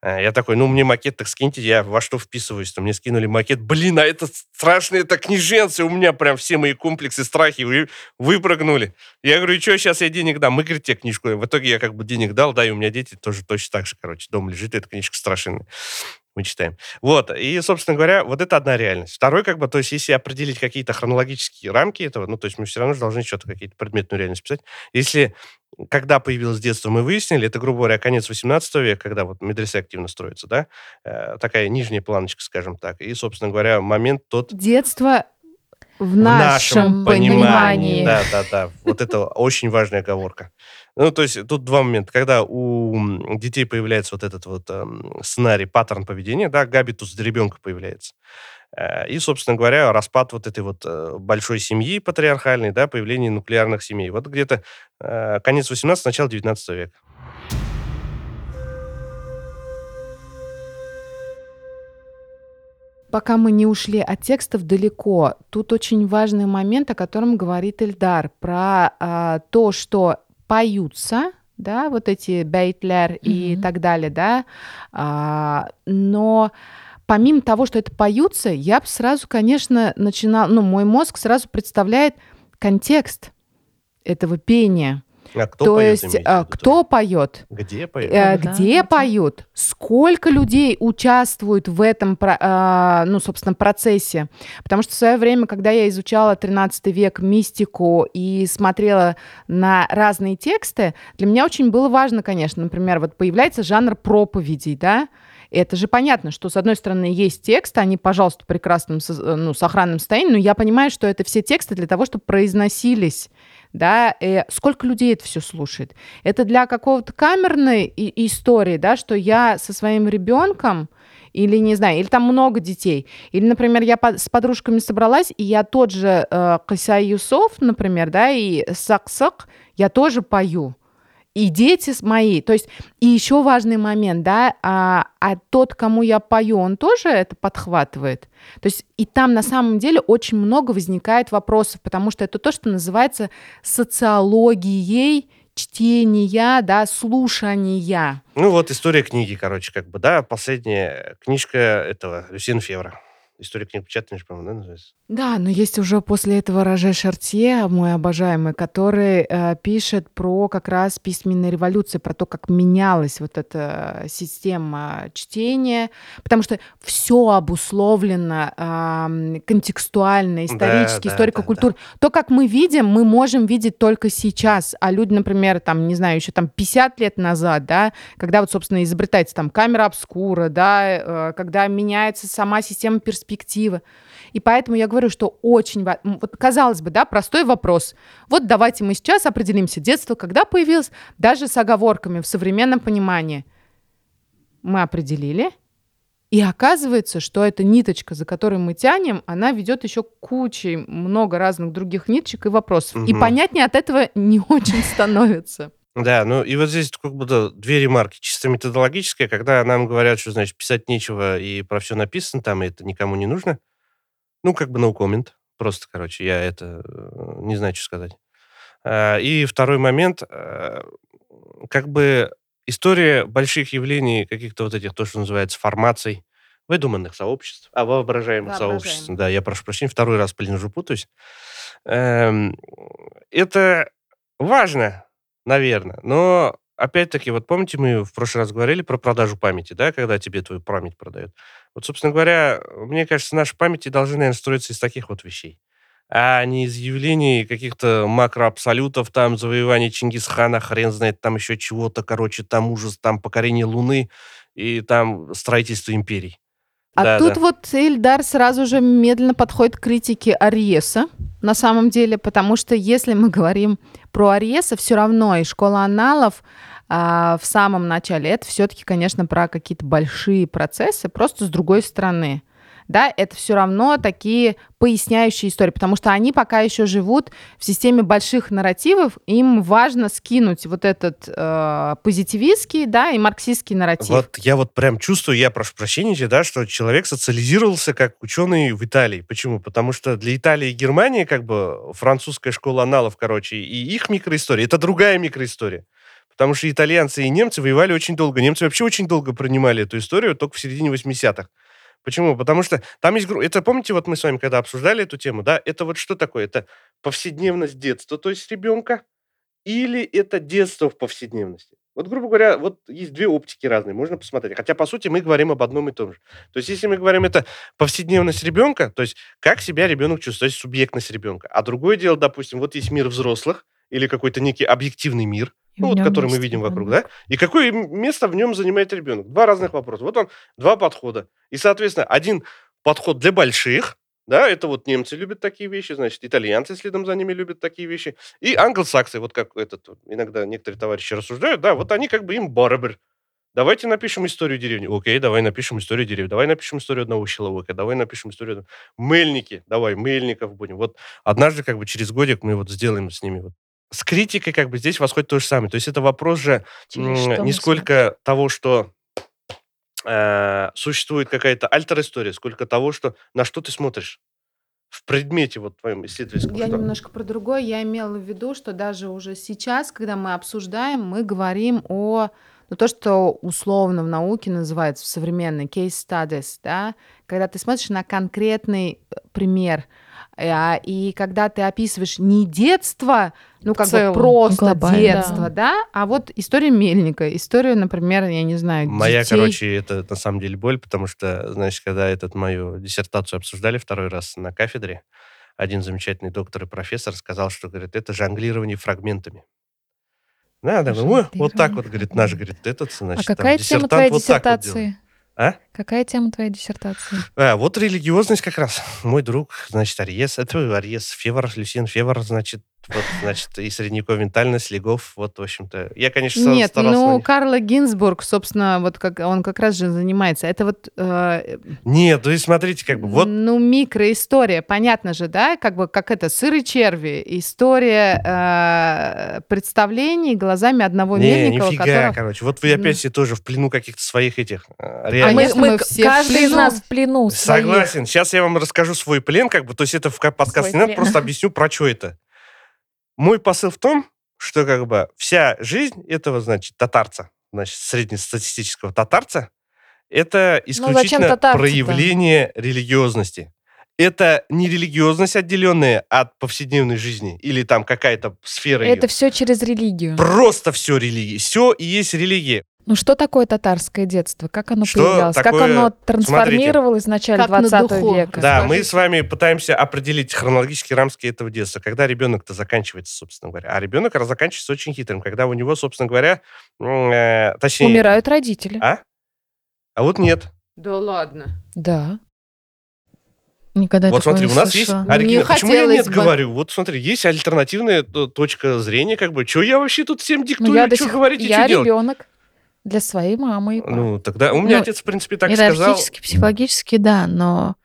S3: А Я такой, ну, мне макет так скиньте, я во что вписываюсь. То мне скинули макет. Блин, а это страшно, это книженцы. У меня прям все мои комплексы, страхи вы, выпрыгнули. Я говорю, и что, сейчас я денег дам? Мы, говорит, тебе книжку. В итоге я как бы денег дал, да, и у меня дети тоже точно так же, короче, дома лежит эта книжка страшная. Мы читаем. Вот, и, собственно говоря, вот это одна реальность. Второй, как бы, то есть, если определить какие-то хронологические рамки этого, ну, то есть мы все равно должны что-то, какие-то предметную реальность писать. Если когда появилось детство, мы выяснили, это, грубо говоря, конец 18 века, когда вот медресе активно строится, да, э, такая нижняя планочка, скажем так, и, собственно говоря, момент тот
S2: Детство в
S3: в
S2: нашем, понимании.
S3: Да, да, да. Вот это очень важная оговорка. Ну, то есть тут два момента. Когда у детей появляется вот этот вот эм, сценарий, паттерн поведения, да, габитус для ребенка появляется. Э, И, собственно говоря, распад вот этой вот э, большой семьи патриархальной, да, появление нуклеарных семей. Вот где-то э, конец 18 начало 19 века.
S2: Пока мы не ушли от текстов далеко, тут очень важный момент, о котором говорит Эльдар, про а, то, что поются, да, вот эти бейтлер и
S1: Мгм.
S2: так далее, да, а, но помимо того, что это поются, я бы сразу, конечно, начинал, ну, мой мозг сразу представляет контекст этого пения.
S3: А кто
S2: то
S3: поет,
S2: есть, а, кто поет,
S3: Где поет?
S2: Э,
S1: Да,
S2: где
S1: да.
S2: поют, сколько людей участвуют в этом, а, ну, собственно, процессе. Потому что в свое время, когда я изучала 13 век, мистику и смотрела на разные тексты, для меня очень было важно, конечно, например, вот появляется жанр проповедей, да, это же понятно, что, с одной стороны, есть тексты, они, пожалуйста, в прекрасном ну, сохранном состоянии, но я понимаю, что это все тексты для того, чтобы произносились да, э, сколько людей это все слушает. Это для какого-то камерной и- истории, да, что я со своим ребенком или не знаю, или там много детей, или, например, я по- с подружками собралась, и я тот же э, Касай Юсов, например, да, и Сак-Сак, я тоже пою. И дети мои, то есть, и еще важный момент, да, а, а тот, кому я пою, он тоже это подхватывает. То есть и там на самом деле очень много возникает вопросов, потому что это то, что называется социологией чтения, да, слушания.
S3: Ну вот история книги, короче, как бы, да, последняя книжка этого Люсьена Февра. История книг печатания, по-моему, да, называется?
S2: Да, но есть уже после этого Роже Шартье, мой обожаемый, который э, пишет про как раз письменные революции, про то, как менялась вот эта система чтения, потому что все обусловлено ам, контекстуально, исторически,
S3: да,
S2: историко-культурно. То, как мы видим, мы можем видеть только сейчас, а люди, например, там, не знаю, еще там 50 лет назад, да, когда вот, собственно, изобретается там камера обскура, да, э, когда меняется сама система перспективы. И поэтому я говорю, что очень... Вот, казалось бы, да, простой вопрос. Вот давайте мы сейчас определимся. Детство когда появилось? Даже с оговорками в современном понимании. Мы определили. И оказывается, что эта ниточка, за которой мы тянем, она ведет еще кучей много разных других ниточек и вопросов. И
S3: Мгм.
S2: понятнее от этого не очень становится.
S3: Да, ну и вот здесь как будто две ремарки. Чисто методологическая, когда нам говорят, что, значит, писать нечего и про все написано там, и это никому не нужно. Ну, как бы no comment. Просто, короче, я это э, не знаю, что сказать. А, И второй момент, э, как бы история больших явлений, каких-то вот этих, то, что называется, формаций, выдуманных сообществ, а воображаемых
S2: Воображаемых.
S3: сообществ. Да, я прошу прощения, второй раз, блин, уже путаюсь. Эм, Это важно, наверное, но опять-таки, вот помните, мы в прошлый раз говорили про продажу памяти, да, когда тебе твою память продают. Вот, собственно говоря, мне кажется, наши памяти должны, наверное, строиться из таких вот вещей, а не из явлений каких-то макроабсолютов, там, завоевания Чингисхана, хрен знает, там еще чего-то, короче, там ужас, там покорение Луны и там строительство империй.
S2: А
S3: Да,
S2: тут
S3: да.
S2: вот Эльдар сразу же медленно подходит к критике Ариеса, на самом деле, потому что если мы говорим про Ариеса, все равно и школа аналов а, в самом начале это все-таки, конечно, про какие-то большие процессы, просто с другой стороны. Да, это все равно такие поясняющие истории, потому что они пока еще живут в системе больших нарративов, им важно скинуть вот этот э, позитивистский, да, и марксистский нарратив.
S3: Вот я вот прям чувствую, я прошу прощения, да, что человек социализировался как ученый в Италии. Почему? Потому что для Италии и Германии как бы французская школа аналов, короче, и их микроистория, это другая микроистория. Потому что итальянцы и немцы воевали очень долго. Немцы вообще очень долго принимали эту историю, только в середине 80-х. Почему? Потому что там есть... гру- Это, помните, вот мы с вами когда обсуждали эту тему, да? Это вот что такое? Это повседневность детства, то есть ребенка, или это детство в повседневности? Вот, грубо говоря, вот есть две оптики разные, можно посмотреть. Хотя, по сути, мы говорим об одном и том же. То есть, если мы говорим это повседневность ребенка, то есть, как себя ребенок чувствует, то есть, субъектность ребенка. А другое дело, допустим, вот есть мир взрослых, или какой-то некий объективный мир, ну, вот, который мы видим вокруг, да? И какое место в нем занимает ребенок? Два разных вопроса. Вот он, два подхода. И, соответственно, один подход для больших, да, это вот немцы любят такие вещи, значит, итальянцы следом за ними любят такие вещи, и англосаксы, вот как этот, иногда некоторые товарищи рассуждают, да, вот они как бы им барабер. Давайте напишем историю деревни. Окей, давай напишем историю деревни. Давай напишем историю одного человека. Давай напишем историю... Мельники. Давай, мельников будем. Вот однажды как бы через годик мы вот сделаем с ними вот. С критикой как бы здесь восходит то же самое. То есть это вопрос же не сколько того, что э, существует какая-то альтер-история, сколько того, что на что ты смотришь в предмете вот твоем исследовательском.
S2: Я
S3: что-
S2: немножко про другое. Я имела в виду, что даже уже сейчас, когда мы обсуждаем, мы говорим о ну, то, что условно в науке называется в современной case studies, да, когда ты смотришь на конкретный э, пример, и когда ты описываешь не детство, ну, как
S1: целом,
S2: бы просто
S4: глобально.
S2: детство, да, а вот история Мельника, история, например, я не знаю,
S3: Моя,
S2: детей.
S3: короче, это на самом деле боль, потому что, значит, когда этот мою диссертацию обсуждали второй раз на кафедре, один замечательный доктор и профессор сказал, что, говорит, это жонглирование фрагментами. Да, да, ну, вот так вот, говорит, наш, говорит, этот,
S1: А
S3: значит, там
S1: какая тема
S3: диссертант
S1: твоей
S3: вот так вот делает.
S1: диссертации?
S3: А?
S1: Какая тема твоей диссертации?
S3: А, вот религиозность как раз. Мой друг, значит, Ариес, это Ариес Февр, Люсьен Февр, значит, вот, значит, и средневековая ментальность, Легов, вот, в общем-то. Я, конечно,
S2: Нет,
S3: старался
S2: ну. Карла Гинзбург, собственно, вот как он как раз же занимается. Это вот э,
S3: Нет, то есть, смотрите, как бы, вот
S2: Ну, микроистория, понятно же, да, как бы как это, сыры черви, история э, представлений глазами одного
S3: Не,
S2: Мельникова,
S3: нифига,
S2: которого-
S3: короче. Вот вы
S2: Ну.
S3: опять все тоже в плену каких-то своих этих э,
S2: А мы- мы все
S1: каждый из нас в плену своих.
S3: Согласен. Сейчас я вам расскажу свой плен, как бы, то есть это в ка- подкасте
S1: Свой
S3: не надо,
S1: плен.
S3: просто объясню, про что это. Мой посыл в том, что как бы вся жизнь этого, значит, татарца, значит, среднестатистического татарца, это
S1: Ну,
S3: исключительно проявление религиозности. Это не религиозность, отделенная от повседневной жизни или там какая-то сфера.
S1: Это все через религию.
S3: Просто все религия. Все и есть религия.
S1: Ну что такое татарское детство? Как оно
S3: Что
S1: появлялось? Как
S3: такое-
S1: оно трансформировалось в начале
S2: Как на
S1: 20
S2: духу.
S1: века?
S3: Да, мы
S2: Скажите.
S3: с вами пытаемся определить хронологические рамки этого детства, когда ребенок-то заканчивается, собственно говоря. А ребенок раз заканчивается очень хитрым, когда у него, собственно говоря, э, точнее...
S1: Умирают родители.
S3: А? А вот нет.
S2: Да ладно.
S1: Да.
S4: Никогда
S3: вот смотри,
S4: не
S3: у нас
S4: слышала.
S3: есть... оригинал. Почему я нет
S2: бы.
S3: говорю? Вот смотри, есть альтернативная т- точка зрения, как бы, что я вообще тут всем
S1: Ну,
S3: диктую,
S1: я до
S3: что
S1: сих...
S3: говорить и
S1: Я
S3: что делать?
S1: Для своей мамы и папы.
S3: Ну, тогда... У меня
S4: Ну,
S3: отец, в принципе, так сказал.
S4: Психологически, да, но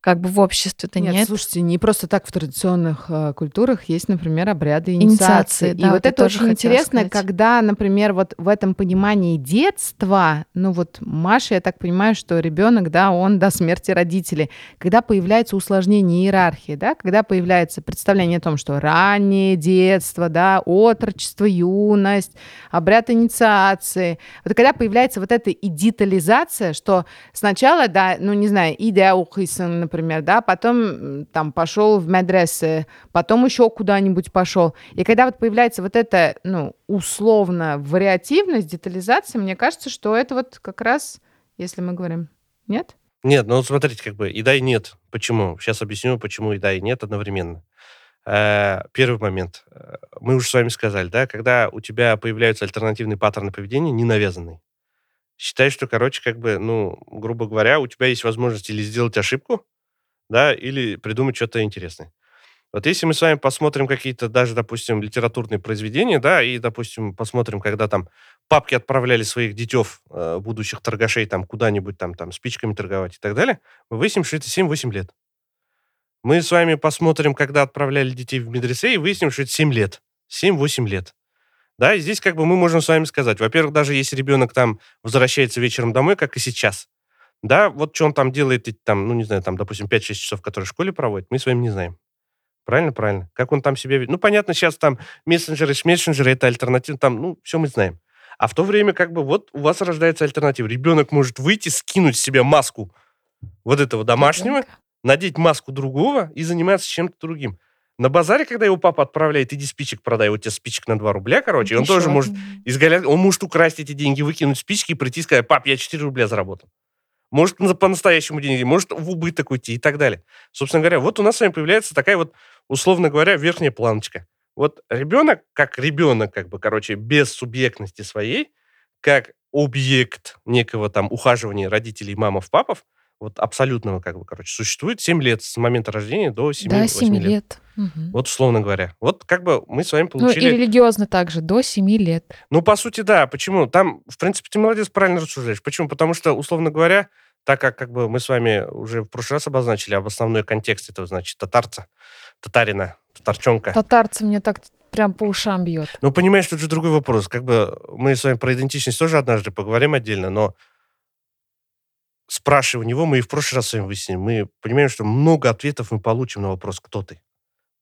S4: как бы в обществе-то
S2: Нет,
S4: нет.
S2: слушайте, не просто так в традиционных э, культурах есть, например, обряды
S4: Инициации,
S2: инициации.
S4: да,
S2: и
S4: вот
S2: это очень интересно,
S4: сказать.
S2: когда, например, вот в этом понимании детства, ну вот Маша, я так понимаю, что ребенок, да, он до смерти родителей, когда появляется усложнение иерархии, да, когда появляется представление о том, что раннее детство, да, отрочество, юность, обряд инициации, вот когда появляется вот эта идитализация, что сначала, да, ну не знаю, идеаухисан, например, да, потом там пошел в медресе, потом еще куда-нибудь пошел. И когда вот появляется вот эта, ну, условно вариативность, детализация, мне кажется, что это вот как раз, если мы говорим, нет?
S3: Нет, ну смотрите, как бы и да, и нет. Почему? Сейчас объясню, почему и да, и нет одновременно. Э, Первый момент. Э, Мы уже с вами сказали, да, когда у тебя появляются альтернативные паттерны поведения, не навязанные. Считай, что, короче, как бы, ну, грубо говоря, у тебя есть возможность или сделать ошибку, да, или придумать что-то интересное. Вот если мы с вами посмотрим какие-то даже, допустим, литературные произведения, да, и, допустим, посмотрим, когда там папки отправляли своих детев, э, будущих торгашей, там, куда-нибудь там, там, спичками торговать и так далее, мы выясним, что это 7-8 лет. Мы с вами посмотрим, когда отправляли детей в медресе, и выясним, что это 7 лет. 7-8 лет. Да, и здесь как бы мы можем с вами сказать, во-первых, даже если ребенок там возвращается вечером домой, как и сейчас, да, вот что он там делает, эти там, ну, не знаю, там, допустим, 5-6 часов, которые в школе проводит, мы с вами не знаем. Правильно, правильно. Как он там себя ведет. Ну, понятно, сейчас там мессенджеры, мессенджеры, это альтернатива, там, ну, все мы знаем. А в то время, как бы, вот у вас рождается альтернатива. Ребенок может выйти, скинуть с себя маску вот этого домашнего, надеть маску другого и заниматься чем-то другим. На базаре, когда его папа отправляет, иди спичек продай, вот тебе спичек на 2 рубля, короче, и он тоже может
S1: один.
S3: изгаля... Он может украсть эти деньги, выкинуть спички и прийти и сказать, пап, я 4 рубля заработал. Может, на- по-настоящему деньги, может, в убыток уйти и так далее. Собственно говоря, вот у нас с вами появляется такая вот, условно говоря, верхняя планочка. Вот ребенок, как ребенок, как бы, короче, без субъектности своей, как объект некого там ухаживания родителей, мамов, папов, вот абсолютного, как бы, короче, существует 7 лет с момента рождения до 7
S1: До 7 лет. Мгм.
S3: Вот условно говоря. Вот как бы мы с вами
S1: Ну, и
S3: получили...
S1: религиозно также, до 7 лет.
S3: Ну, по сути, да. Почему? Там, в принципе, ты молодец, правильно рассуждаешь. Почему? Потому что, условно говоря, так как, как бы мы с вами уже в прошлый раз обозначили, об основной контекст этого, значит, татарца, татарина, татарчонка.
S1: Татарцы мне так прям по ушам бьет.
S3: Ну, понимаешь, тут же другой вопрос. Как бы мы с вами про идентичность тоже однажды поговорим отдельно, но спрашивая у него, мы и в прошлый раз с вами выяснили, мы понимаем, что много ответов мы получим на вопрос «Кто ты?».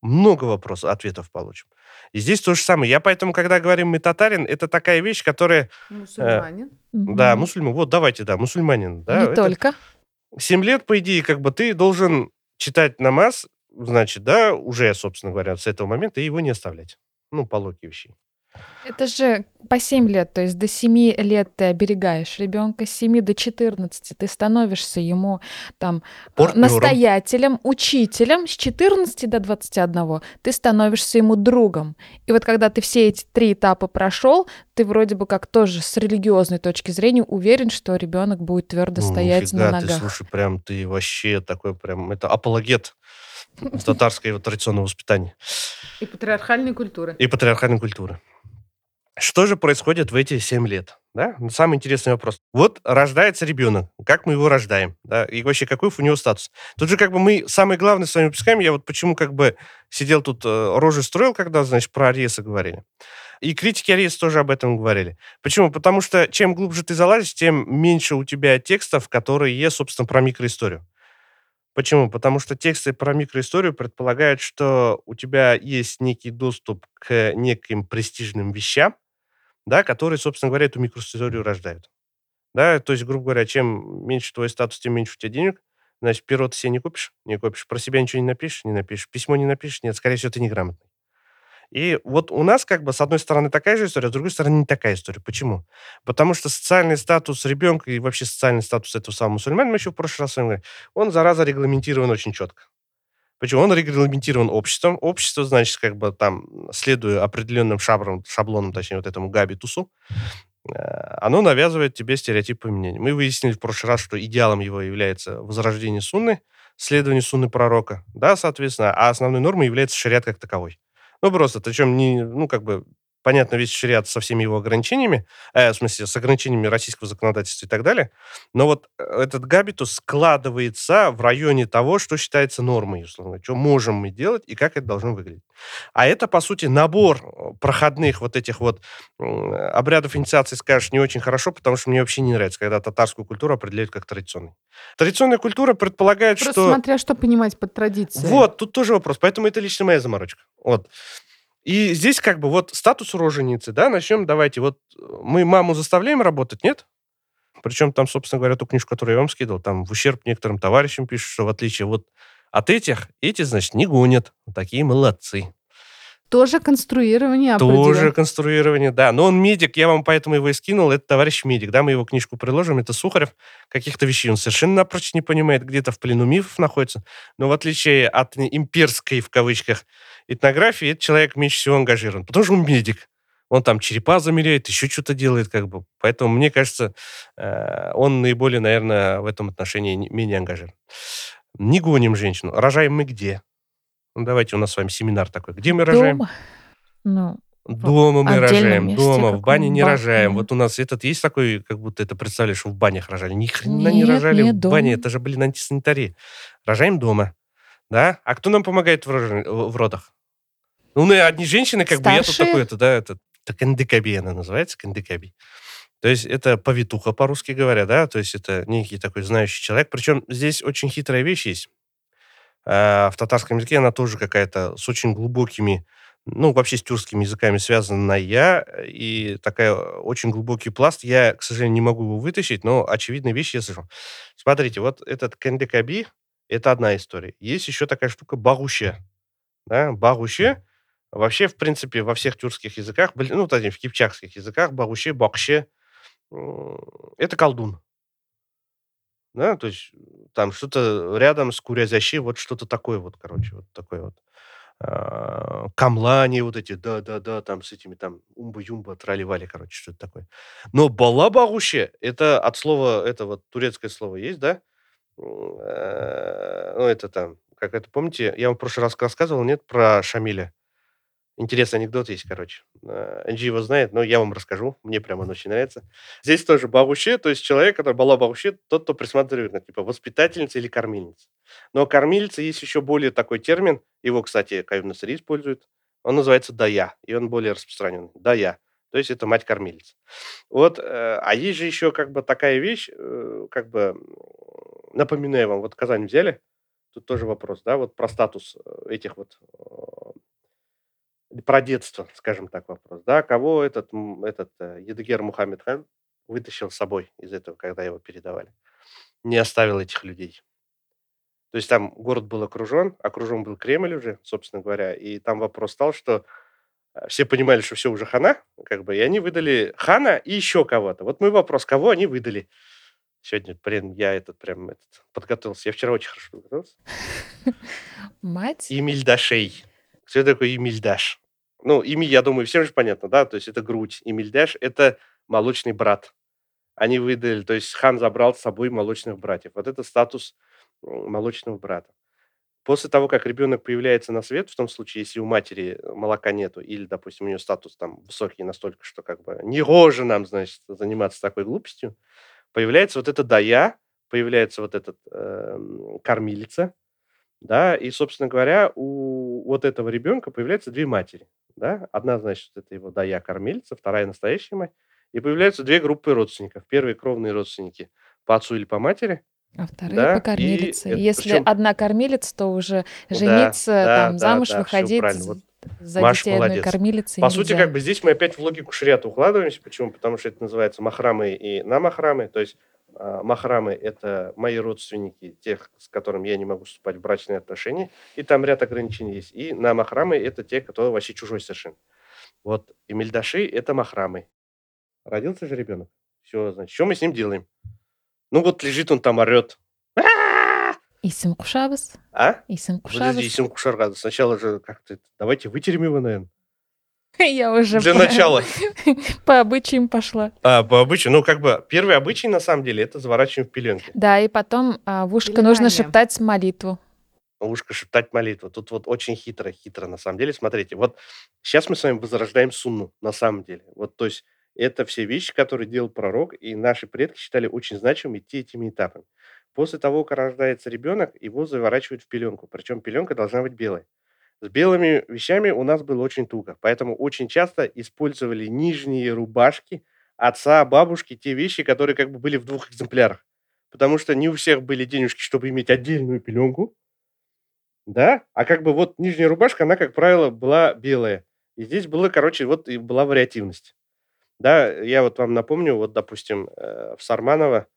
S3: Много вопросов, ответов получим. И здесь то же самое. Я поэтому, когда говорим «мы татарин», это такая вещь, которая...
S2: Мусульманин.
S3: Да,
S1: Мгм.
S3: мусульман. Вот, давайте, да, мусульманин. Да,
S1: Не
S3: это
S1: только.
S3: 7 лет, по идее, как бы ты должен читать намаз, значит, да, уже, собственно говоря, с этого момента и его не оставлять. Ну, по логике вещей.
S1: Это же по 7 лет, то есть до 7 лет ты оберегаешь ребенка, с 7 до 14 ты становишься ему там э,
S3: Партнером.
S1: настоятелем, учителем, с 14 до 21 ты становишься ему другом. И вот когда ты все эти три этапа прошел, ты вроде бы как тоже с религиозной точки зрения уверен, что ребенок будет твердо
S3: Ну,
S1: стоять
S3: нифига
S1: на
S3: ты,
S1: ногах.
S3: слушай, прям ты вообще такой прям... Это апологет татарского традиционного воспитания
S2: И патриархальной культуры.
S3: и патриархальной культуры. Что же происходит в эти 7 лет? Да? Ну, Самый интересный вопрос. Вот рождается ребенок. Как мы его рождаем? Да? И вообще, какой у него статус? Тут же как бы мы самое главное с вами выпускаем. Я вот почему как бы сидел тут, э, рожи строил, когда, значит, про Ариеса говорили. И критики Ариеса тоже об этом говорили. Почему? Потому что чем глубже ты залазишь, тем меньше у тебя текстов, которые, собственно, про микроисторию. Почему? Потому что тексты про микроисторию предполагают, что у тебя есть некий доступ к неким престижным вещам, да, которые, собственно говоря, эту микроисторию рождают. Да, то есть, грубо говоря, чем меньше твой статус, тем меньше у тебя денег. Значит, перо ты себе не купишь, не купишь. Про себя ничего не напишешь, не напишешь. Письмо не напишешь, нет, скорее всего, ты неграмотный. И вот у нас как бы с одной стороны такая же история, с другой стороны не такая история. Почему? Потому что социальный статус ребенка и вообще социальный статус этого самого мусульманина, мы еще в прошлый раз с вами говорили, он, зараза, регламентирован очень четко. Почему? Он регламентирован обществом. Общество, значит, как бы там, следуя определенным шаблонам, шаблонам точнее, вот этому габитусу, э, оно навязывает тебе стереотип поведения. Мы выяснили в прошлый раз, что идеалом его является возрождение сунны, следование сунны пророка, да, соответственно, а основной нормой является шариат как таковой. Ну, просто, причем не, ну, как бы, понятно, весь шариат со всеми его ограничениями, э, в смысле, с ограничениями российского законодательства и так далее, но вот э, этот габитус складывается в районе того, что считается нормой, условно, что можем мы делать и как это должно выглядеть. А это, по сути, набор э, проходных вот этих вот обрядов инициации, скажешь, не очень хорошо, потому что мне вообще не нравится, когда татарскую культуру определяют как традиционной. Традиционная культура предполагает,
S2: Просто
S3: что...
S2: смотря что понимать под традицией.
S3: Вот, тут тоже вопрос. Поэтому это лично моя заморочка. Вот. И здесь как бы вот статус роженицы, да, начнем, давайте, вот мы маму заставляем работать, нет? Причем там, собственно говоря, ту книжку, которую я вам скидывал, там в ущерб некоторым товарищам пишут, что в отличие вот от этих, эти, значит, не гонят. Такие молодцы.
S2: Тоже конструирование
S3: Тоже конструирование, да. Но он медик, я вам поэтому его и скинул. Это товарищ медик, да, мы его книжку приложим. Это Сухарев. Каких-то вещей он совершенно напрочь не понимает. Где-то в плену мифов находится. Но в отличие от имперской, в кавычках, этнографии, этот человек меньше всего ангажирован. Потому что он медик. Он там черепа замеряет, еще что-то делает, как бы. Поэтому, мне кажется, э, он наиболее, наверное, в этом отношении менее ангажирован. Не гоним женщину. Рожаем мы где? Ну, давайте у нас с вами семинар такой. Где мы рожаем?
S4: Дома. Ну,
S3: Дома мы рожаем,
S4: месте,
S3: дома, в бане не
S4: бане.
S3: рожаем. Вот у нас этот есть такой, как будто это представляешь, что в банях рожали. Ни хрена не
S1: Нет,
S3: рожали
S1: нет,
S3: в бане,
S1: дома.
S3: это же, блин, антисанитария. Рожаем дома, да? А кто нам помогает в родах? Ну, ну, одни женщины, как бы, я тут
S1: Старшие?
S3: такой, это, да, это, это кандекаби она называется, кандекаби. То есть это повитуха, по-русски говоря, да, то есть это некий такой знающий человек. Причем здесь очень хитрая вещь есть. А, в татарском языке она тоже какая-то с очень глубокими, ну, вообще с тюркскими языками связанная, и такая очень глубокий пласт. Я, к сожалению, не могу его вытащить, но очевидные вещи я слышал. Смотрите, вот этот кендекаби – это одна история. Есть еще такая штука багуще. Да? Багуще вообще, в принципе, во всех тюркских языках, ну, вот этим, в кипчакских языках, багуще, бакще м, – это колдун. Да, то есть там что-то рядом с курязящей, вот что-то такое вот, короче, вот такое вот. А, камлани вот эти, да-да-да, там с этими там умба-юмба, трали-вали, короче, что-то такое. Но балабагуще, это от слова, это вот турецкое слово есть, да? Э, Ну, это там, как это, помните, я вам в прошлый раз рассказывал, нет, про Шамиля? Интересный анекдот есть, короче. Э, Энджи его знает, но я вам расскажу. Мне прямо он очень нравится. Здесь тоже бабуще, то есть человек, который была бабуще, тот, кто присматривает на типа воспитательница или кормильница. Но кормильца есть еще более такой термин, его, кстати, Каюм Насари использует, он называется дая, и он более распространен. Дая, то есть это мать-кормилица. Вот, э, а есть же еще как бы такая вещь, э, как бы, напоминаю вам, вот Казань взяли, тут тоже вопрос, да, вот про статус э, этих вот э, про детство, скажем так, вопрос, да, кого этот, этот э, Едыгер Мухаммед хан вытащил с собой из этого, когда его передавали, не оставил этих людей. То есть там город был окружен, окружен был Кремль уже, собственно говоря, и там вопрос стал, что э, все понимали, что все уже хана, как бы, и они выдали хана и еще кого-то. Вот мой вопрос, кого они выдали? Сегодня, блин, я этот прям этот, подготовился. Я вчера очень хорошо подготовился.
S1: Мать?
S3: Имильдашей. Что такое Имильдаш? Ну, имя, я думаю, всем же понятно, да? То есть это грудь. Имильдаш – это молочный брат. Они выдали, то есть хан забрал с собой молочных братьев. Вот это статус молочного брата. После того, как ребенок появляется на свет, в том случае, если у матери молока нету, или, допустим, у нее статус там высокий настолько, что как бы не гоже нам, значит, заниматься такой глупостью, появляется вот эта дая, появляется вот этот эм, кормилица, да, и, собственно говоря, у вот этого ребенка появляются две матери, да, одна, значит, это его дая кормильца, вторая настоящая мать, и появляются две группы родственников. Первые кровные родственники по отцу или по матери,
S1: А вторые
S3: Да,
S1: по кормилице.
S3: и
S1: Если
S3: причем-
S1: одна кормилица, то уже
S3: да,
S1: жениться,
S3: да,
S1: там,
S3: да,
S1: замуж
S3: да,
S1: выходить.
S3: Вот
S1: за
S3: Маша
S1: детей одной
S3: молодец.
S1: кормилицы
S3: По сути,
S1: нельзя.
S3: как бы здесь мы опять в логику шариата укладываемся. Почему? Потому что это называется махрамы и намахрамы. То есть махрамы – это мои родственники, тех, с которыми я не могу вступать в брачные отношения. И там ряд ограничений есть. И намахрамы – это те, кто вообще чужой совершенно. Вот Эмильдаши – это махрамы. Родился же ребенок. Все, значит, что мы с ним делаем? Ну вот лежит он там, орет.
S1: Исим кушабыз,
S3: А?
S1: исим
S3: Подожди,
S1: кушабыз.
S3: Исим Кушарга. Сначала же как-то... Давайте вытерем его, наверное.
S1: Я уже
S3: Для
S1: по-
S3: начала.
S1: по обычаям пошла.
S3: А, по обычаю, ну, как бы, первый обычай, на самом деле, это заворачиваем в пеленки.
S1: Да, и потом а, в ушко
S2: Пеленание.
S1: нужно шептать молитву.
S3: ушко шептать молитву. Тут вот очень хитро, хитро на самом деле. Смотрите, вот сейчас мы с вами возрождаем сунну на самом деле. Вот, то есть это все вещи, которые делал пророк, и наши предки считали очень значимым идти этими этапами. После того, как рождается ребенок, его заворачивают в пеленку. Причем пеленка должна быть белой. С белыми вещами у нас было очень туго, поэтому очень часто использовали нижние рубашки отца, бабушки, те вещи, которые как бы были в двух экземплярах. Потому что не у всех были денежки, чтобы иметь отдельную пеленку, да, а как бы вот нижняя рубашка, она, как правило, была белая. И здесь было, короче, вот и была вариативность. Да, я вот вам напомню, вот, допустим, э, в Сарманово,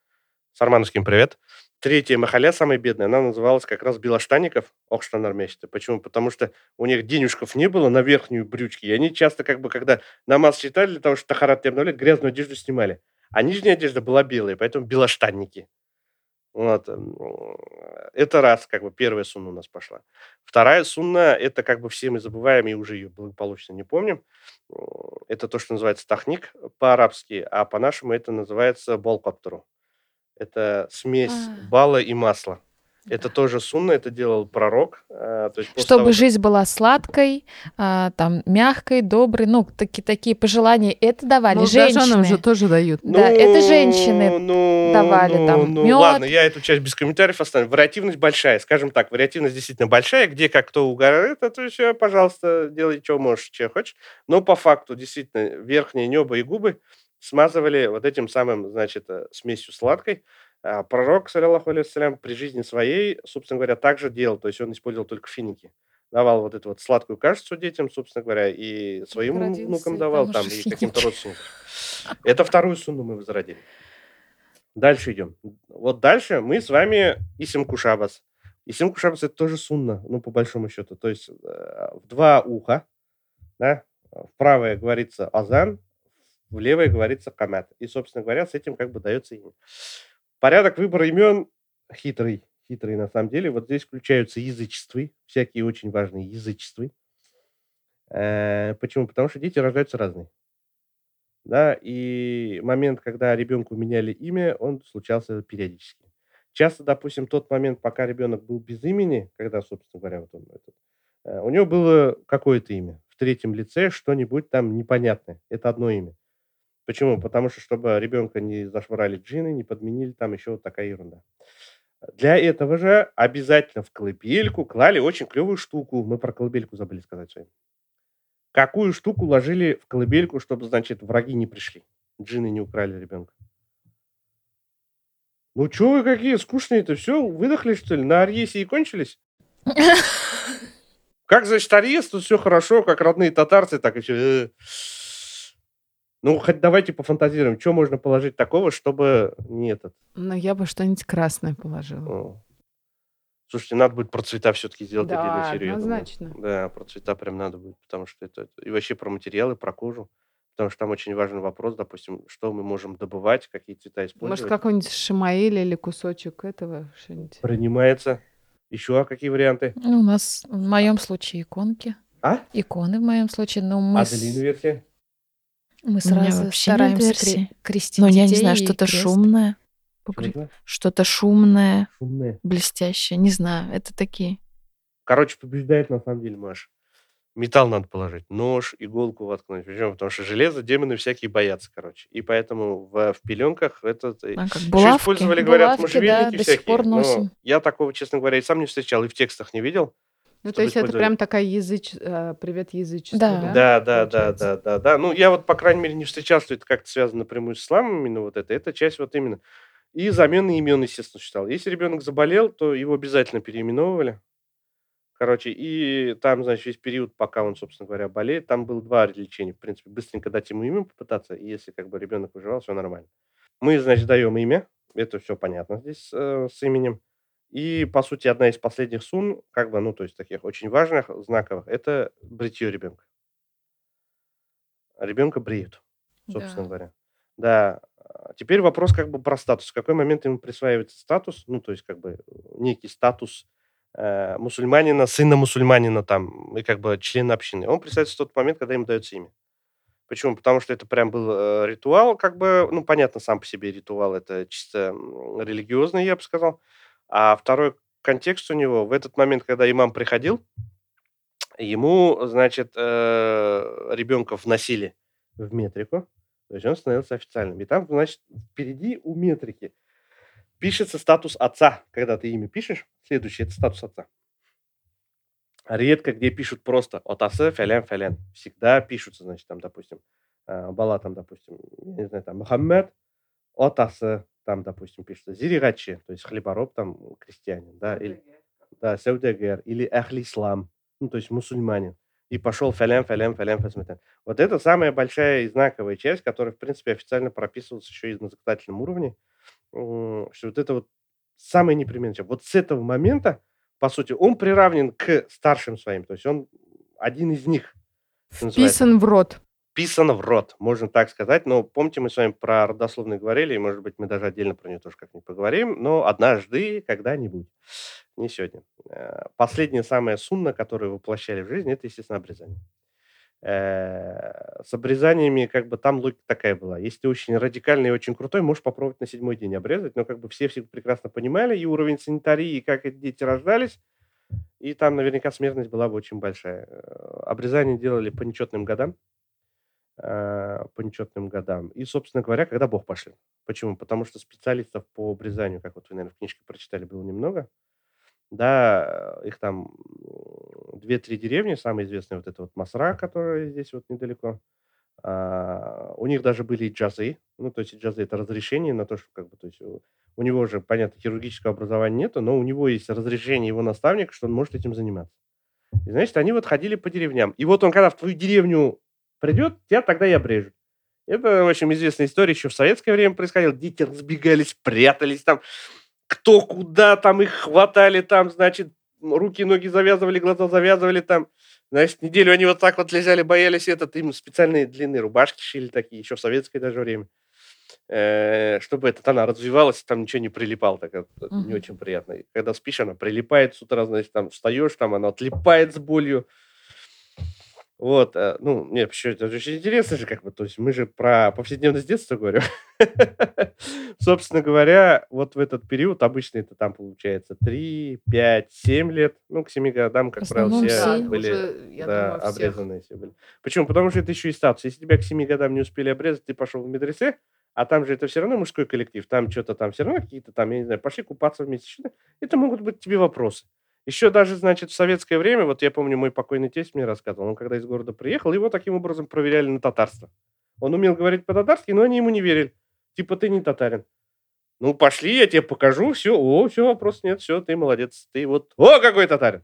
S3: Сармановским привет, третья махаля, самая бедная, она называлась как раз Белоштанников, Окштанар месяца. Почему? Потому что у них денежков не было на верхнюю брючки, и они часто, как бы, когда намаз читали, для того, чтобы тахарат не обновлять, грязную одежду снимали. А нижняя одежда была белая, поэтому белоштанники. Вот. Это раз, как бы первая сунна у нас пошла. Вторая сунна, это как бы все мы забываем и уже ее благополучно не помним. Это то, что называется тахник по-арабски, а по-нашему это называется болкоптеру. Это смесь
S1: А.
S3: бала и масла. Это тоже сунна, это делал пророк. а, то есть после
S1: Чтобы
S3: того, как-
S1: жизнь была сладкой, а, там, мягкой, доброй, ну, таки, такие пожелания, это давали
S2: Молодоженам
S1: женщины.
S2: же тоже дают.
S1: Да, это женщины
S3: ну,
S1: давали
S3: ну,
S1: там
S3: ну,
S1: мёд.
S3: Ладно, я эту часть без комментариев оставлю. Вариативность большая, скажем так, вариативность действительно большая, где как кто угорает, это все, пожалуйста, делай, что можешь, что хочешь. Но по факту, действительно, верхнее небо и губы смазывали вот этим самым, значит, э, смесью сладкой. А пророк, саллиллаху алейхиссалям, при жизни своей, собственно говоря, также делал, то есть он использовал только финики. Давал вот эту вот сладкую кашицу детям, собственно говоря, и своим
S1: родился,
S3: внукам давал
S1: там
S3: и каким-то родственникам. Это вторую сунну мы возродили. Дальше идем. Вот дальше мы с вами Исим Кушабас. Исим Кушабас это тоже сунна, ну, по большому счету. То есть э, в два уха, да, в правое говорится азан, в левое говорится камят. И, собственно говоря, с этим как бы дается имя. Порядок выбора имен хитрый, хитрый на самом деле. Вот здесь включаются язычествы, всякие очень важные язычествы. Э, Почему? Потому что дети рождаются разные. Да, и момент, когда ребенку меняли имя, он случался периодически. Часто, допустим, тот момент, пока ребенок был без имени, когда, собственно говоря, вот он, этот, э, у него было какое-то имя. В третьем лице что-нибудь там непонятное. Это одно имя. Почему? Потому что, чтобы ребенка не зашвырали джины, не подменили, там еще вот такая ерунда. Для этого же обязательно в колыбельку клали очень клевую штуку. Мы про колыбельку забыли сказать сегодня. Какую штуку ложили в колыбельку, чтобы, значит, враги не пришли? Джины не украли ребенка. Ну, что вы какие скучные-то? Все, выдохли, что ли? На Арьесе и кончились? Как, значит, Арьес, тут все хорошо, как родные татарцы, так и все. Ну, хоть давайте пофантазируем, что можно положить такого, чтобы не этот...
S2: Но я бы что-нибудь красное положила.
S3: ну, Слушайте, надо будет про цвета все-таки сделать
S2: Да,
S3: отдельную серию. я думаю.
S2: однозначно.
S3: Да, про цвета прям надо будет, потому что это... это- И вообще про материалы, про кожу. Потому что там очень важный вопрос, допустим, что мы можем добывать, какие цвета использовать.
S2: Может, какой-нибудь шамаиль или кусочек этого что-нибудь.
S3: Принимается. Еще какие варианты?
S1: Ну, у нас в моем случае иконки.
S3: А?
S1: Иконы в моем случае, но мы, с-
S3: Аделина версия?
S1: Мы
S4: У меня
S1: сразу
S4: вообще
S1: стараемся кре- крестить
S4: Ну, я не знаю, что-то
S1: крест.
S4: шумное.
S3: Это?
S4: Что-то шумное,
S3: Шумные.
S4: блестящее. Не знаю, это такие.
S3: Короче, побеждает на самом деле Маш. Металл надо положить. Нож, иголку воткнуть. Почему? Потому что железо демоны всякие боятся, короче. И поэтому в, в пеленках этот... э,
S4: А, как
S3: Еще
S4: булавки.
S3: использовали, говорят,
S1: Булавки, да,
S3: можжевельники
S1: до сих
S3: всякие.
S1: пор
S3: но
S1: носим.
S3: я такого, честно говоря, и сам не встречал, и в текстах не видел.
S2: Ну, то есть это прям такая языч... э, привет язычеству,
S1: Да.
S2: да?
S3: Да, да, да, да, да. Ну, я вот, по крайней мере, не встречал, что это как-то связано напрямую с исламом, именно вот это. Это часть вот именно. И замены имен, естественно, считал. Если ребенок заболел, то его обязательно переименовывали. Короче, и там, значит, весь период, пока он, собственно говоря, болеет, там было два лечения. В принципе, быстренько дать ему имя попытаться, и если как бы ребенок выживал, все нормально. Мы, значит, даем имя. Это все понятно здесь э, с именем. И, по сути, одна из последних сун, как бы, ну, то есть таких очень важных, знаковых, это бритье ребенка. Ребенка бреют, собственно
S1: Да.
S3: говоря. Да. а Теперь вопрос как бы про статус. В какой момент ему присваивается статус, ну, то есть как бы некий статус э, мусульманина, сына мусульманина там, и как бы члена общины. Он присваивается в тот момент, когда ему дается имя. Почему? Потому что это прям был э, ритуал, как бы, ну, понятно, сам по себе ритуал, это чисто религиозный, я бы сказал. А второй контекст у него. В этот момент, когда имам приходил, ему, значит, э, ребенка вносили в метрику, то есть он становился официальным. И там, значит, впереди у метрики пишется статус отца. Когда ты имя пишешь, следующий – это статус отца. Редко где пишут просто «отасы фәлен фәлен». Всегда пишутся, значит, там, допустим, э, бала там, допустим, не знаю, там, Мухаммед, атасы, там, допустим, пишется зирәгатьче, то есть хлебороб, там, крестьянин, да, или, да, сәүдәгәр, или әһле ислам, ну, то есть мусульманин. И пошел фәлән, фәлән, фәлән, фәсмәтән. Вот это самая большая и знаковая часть, которая, в принципе, официально прописывалась еще и на законодательном уровне, что вот это вот самое непременное. Вот с этого момента, по сути, он приравнен к старшим своим, то есть он один из них.
S2: Вписан в рот
S3: вписано в рот, можно так сказать. Но помните, мы с вами про родословные говорили, и, может быть, мы даже отдельно про нее тоже как-нибудь поговорим, но однажды, когда-нибудь, не сегодня. Э, последняя самая сунна, которую воплощали в жизнь, это, естественно, обрезание. Э, с обрезаниями как бы там логика такая была. Если ты очень радикальный и очень крутой, можешь попробовать на седьмой день обрезать, но как бы все все прекрасно понимали и уровень санитарии, и как эти дети рождались, и там наверняка смертность была бы очень большая. Э, обрезание делали по нечетным годам, Э, по нечетным годам. И, собственно говоря, когда Бог пошли. Почему? Потому что специалистов по обрезанию, как вот вы, наверное, в книжке прочитали, было немного. Да, их там две-три деревни, самые известные вот это вот Масра, которая здесь вот недалеко. А, у них даже были и джазы. Ну, то есть джазы – это разрешение на то, что как бы, то есть у, у него же, понятно, хирургического образования нету, но у него есть разрешение его наставника, что он может этим заниматься. И, значит, они вот ходили по деревням. И вот он, когда в твою деревню придет, тебя тогда и обрежут. Это, общем, известная история, еще в советское время происходила. Дети разбегались, прятались там, кто куда там их хватали там, значит, руки, ноги завязывали, глаза завязывали там. Значит, неделю они вот так вот лежали, боялись этот, им специальные длинные рубашки шили такие, еще в советское даже время. Э, чтобы эта она развивалась, там ничего не прилипало, так это не очень приятно. И когда спишь, она прилипает с утра, значит, там встаешь, там она отлипает с болью. Вот, э, ну, мне вообще это очень интересно же, как бы, то есть мы же про повседневность детства говорим. Собственно говоря, вот в этот период обычно это там получается 3, 5, 7 лет, ну, к 7 годам, как правило, все были да, обрезанные все были. Почему? Потому что это еще и статус. Если тебя к 7 годам не успели обрезать, ты пошел в медресе, а там же это все равно мужской коллектив, там что-то там все равно какие-то там, я не знаю, пошли купаться вместе. Это могут быть тебе вопросы. Еще даже, значит, в советское время, вот я помню, мой покойный тесть мне рассказывал, он когда из города приехал, его таким образом проверяли на татарство. Он умел говорить по-татарски, но они ему не верили. Типа, ты не татарин. Ну, пошли, я тебе покажу, все, о, все, вопрос нет, все, ты молодец, ты вот, о, какой татарин.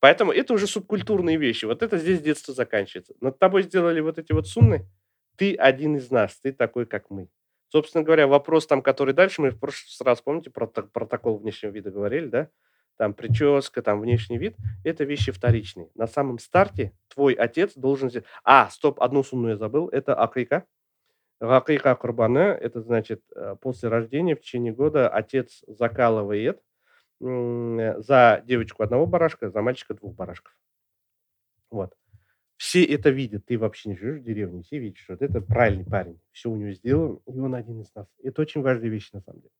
S3: Поэтому это уже субкультурные вещи. Вот это здесь детство заканчивается. Над тобой сделали вот эти вот сунны. Ты один из нас, ты такой, как мы. Собственно говоря, вопрос там, который дальше, мы в прошлый раз, помните, про протокол внешнего вида говорили, да? Там прическа, там внешний вид, это вещи вторичные. На самом старте твой отец должен... А, стоп, одну сумму я забыл, это акика. Акика курбана, это значит, э, после рождения в течение года отец закалывает за девочку одного барашка, за мальчика двух барашков. Вот. Все это видят. Ты вообще не живешь в деревне, все видят, что это правильный парень. Все у него сделано, и он один из нас. Это очень важная вещь на самом деле.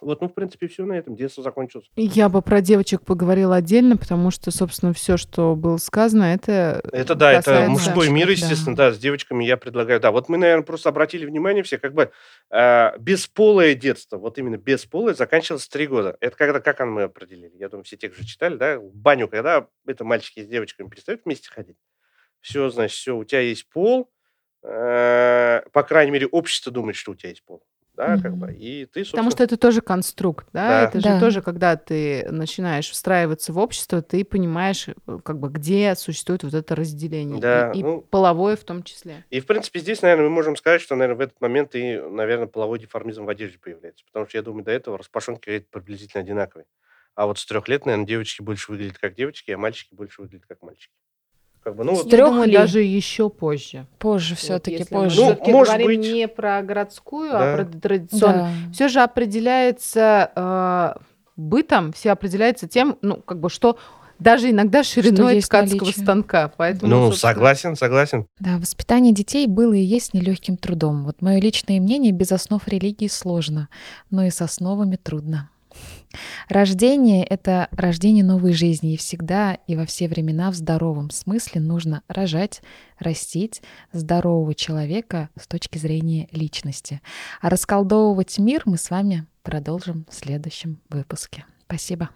S3: Вот, ну, в принципе, все на этом. Детство закончилось.
S2: Я бы про девочек поговорила отдельно, потому что, собственно, все, что было сказано, это
S3: Это да, это мужской мир, естественно, да. да, с девочками я предлагаю. Да, вот мы, наверное, просто обратили внимание все, как бы э, бесполое детство, вот именно бесполое, заканчивалось три года. Это когда, как мы определили? Я думаю, все тех же читали, да? В баню, когда это мальчики с девочками перестают вместе ходить. Все, значит, все, у тебя есть пол, э, по крайней мере, общество думает, что у тебя есть пол да, mm-hmm. как бы, и ты,
S2: Потому что это тоже конструкт, да, да. это да. же тоже, когда ты начинаешь встраиваться в общество, ты понимаешь, э, как бы, где существует вот это разделение, да, и, и ну, половое в том числе.
S3: И, в принципе, здесь, наверное, мы можем сказать, что, наверное, в этот момент и, наверное, половой деформизм в одежде появляется, потому что, я думаю, до этого распашонки приблизительно одинаковые. А вот с трех лет, наверное, девочки больше выглядят как девочки, а мальчики больше выглядят как мальчики.
S2: Как бы, ну, С трех думаю, даже еще позже.
S1: Позже все-таки, вот, позже.
S2: Мы ну, может говорим быть... не про городскую, а да. а про традиционную. Да. Все же определяется э, бытом, все определяется тем, ну, как бы, что даже иногда шириной ткацкого станка.
S3: Поэтому, ну, собственно... согласен, согласен.
S1: Да, воспитание детей было и есть нелегким трудом. Вот мое личное мнение, без основ религии сложно, но и с основами трудно. Рождение — это рождение новой жизни, и всегда и во все времена в здоровом смысле нужно рожать, растить здорового человека с точки зрения личности. А расколдовывать мир мы с вами продолжим в следующем выпуске. Спасибо.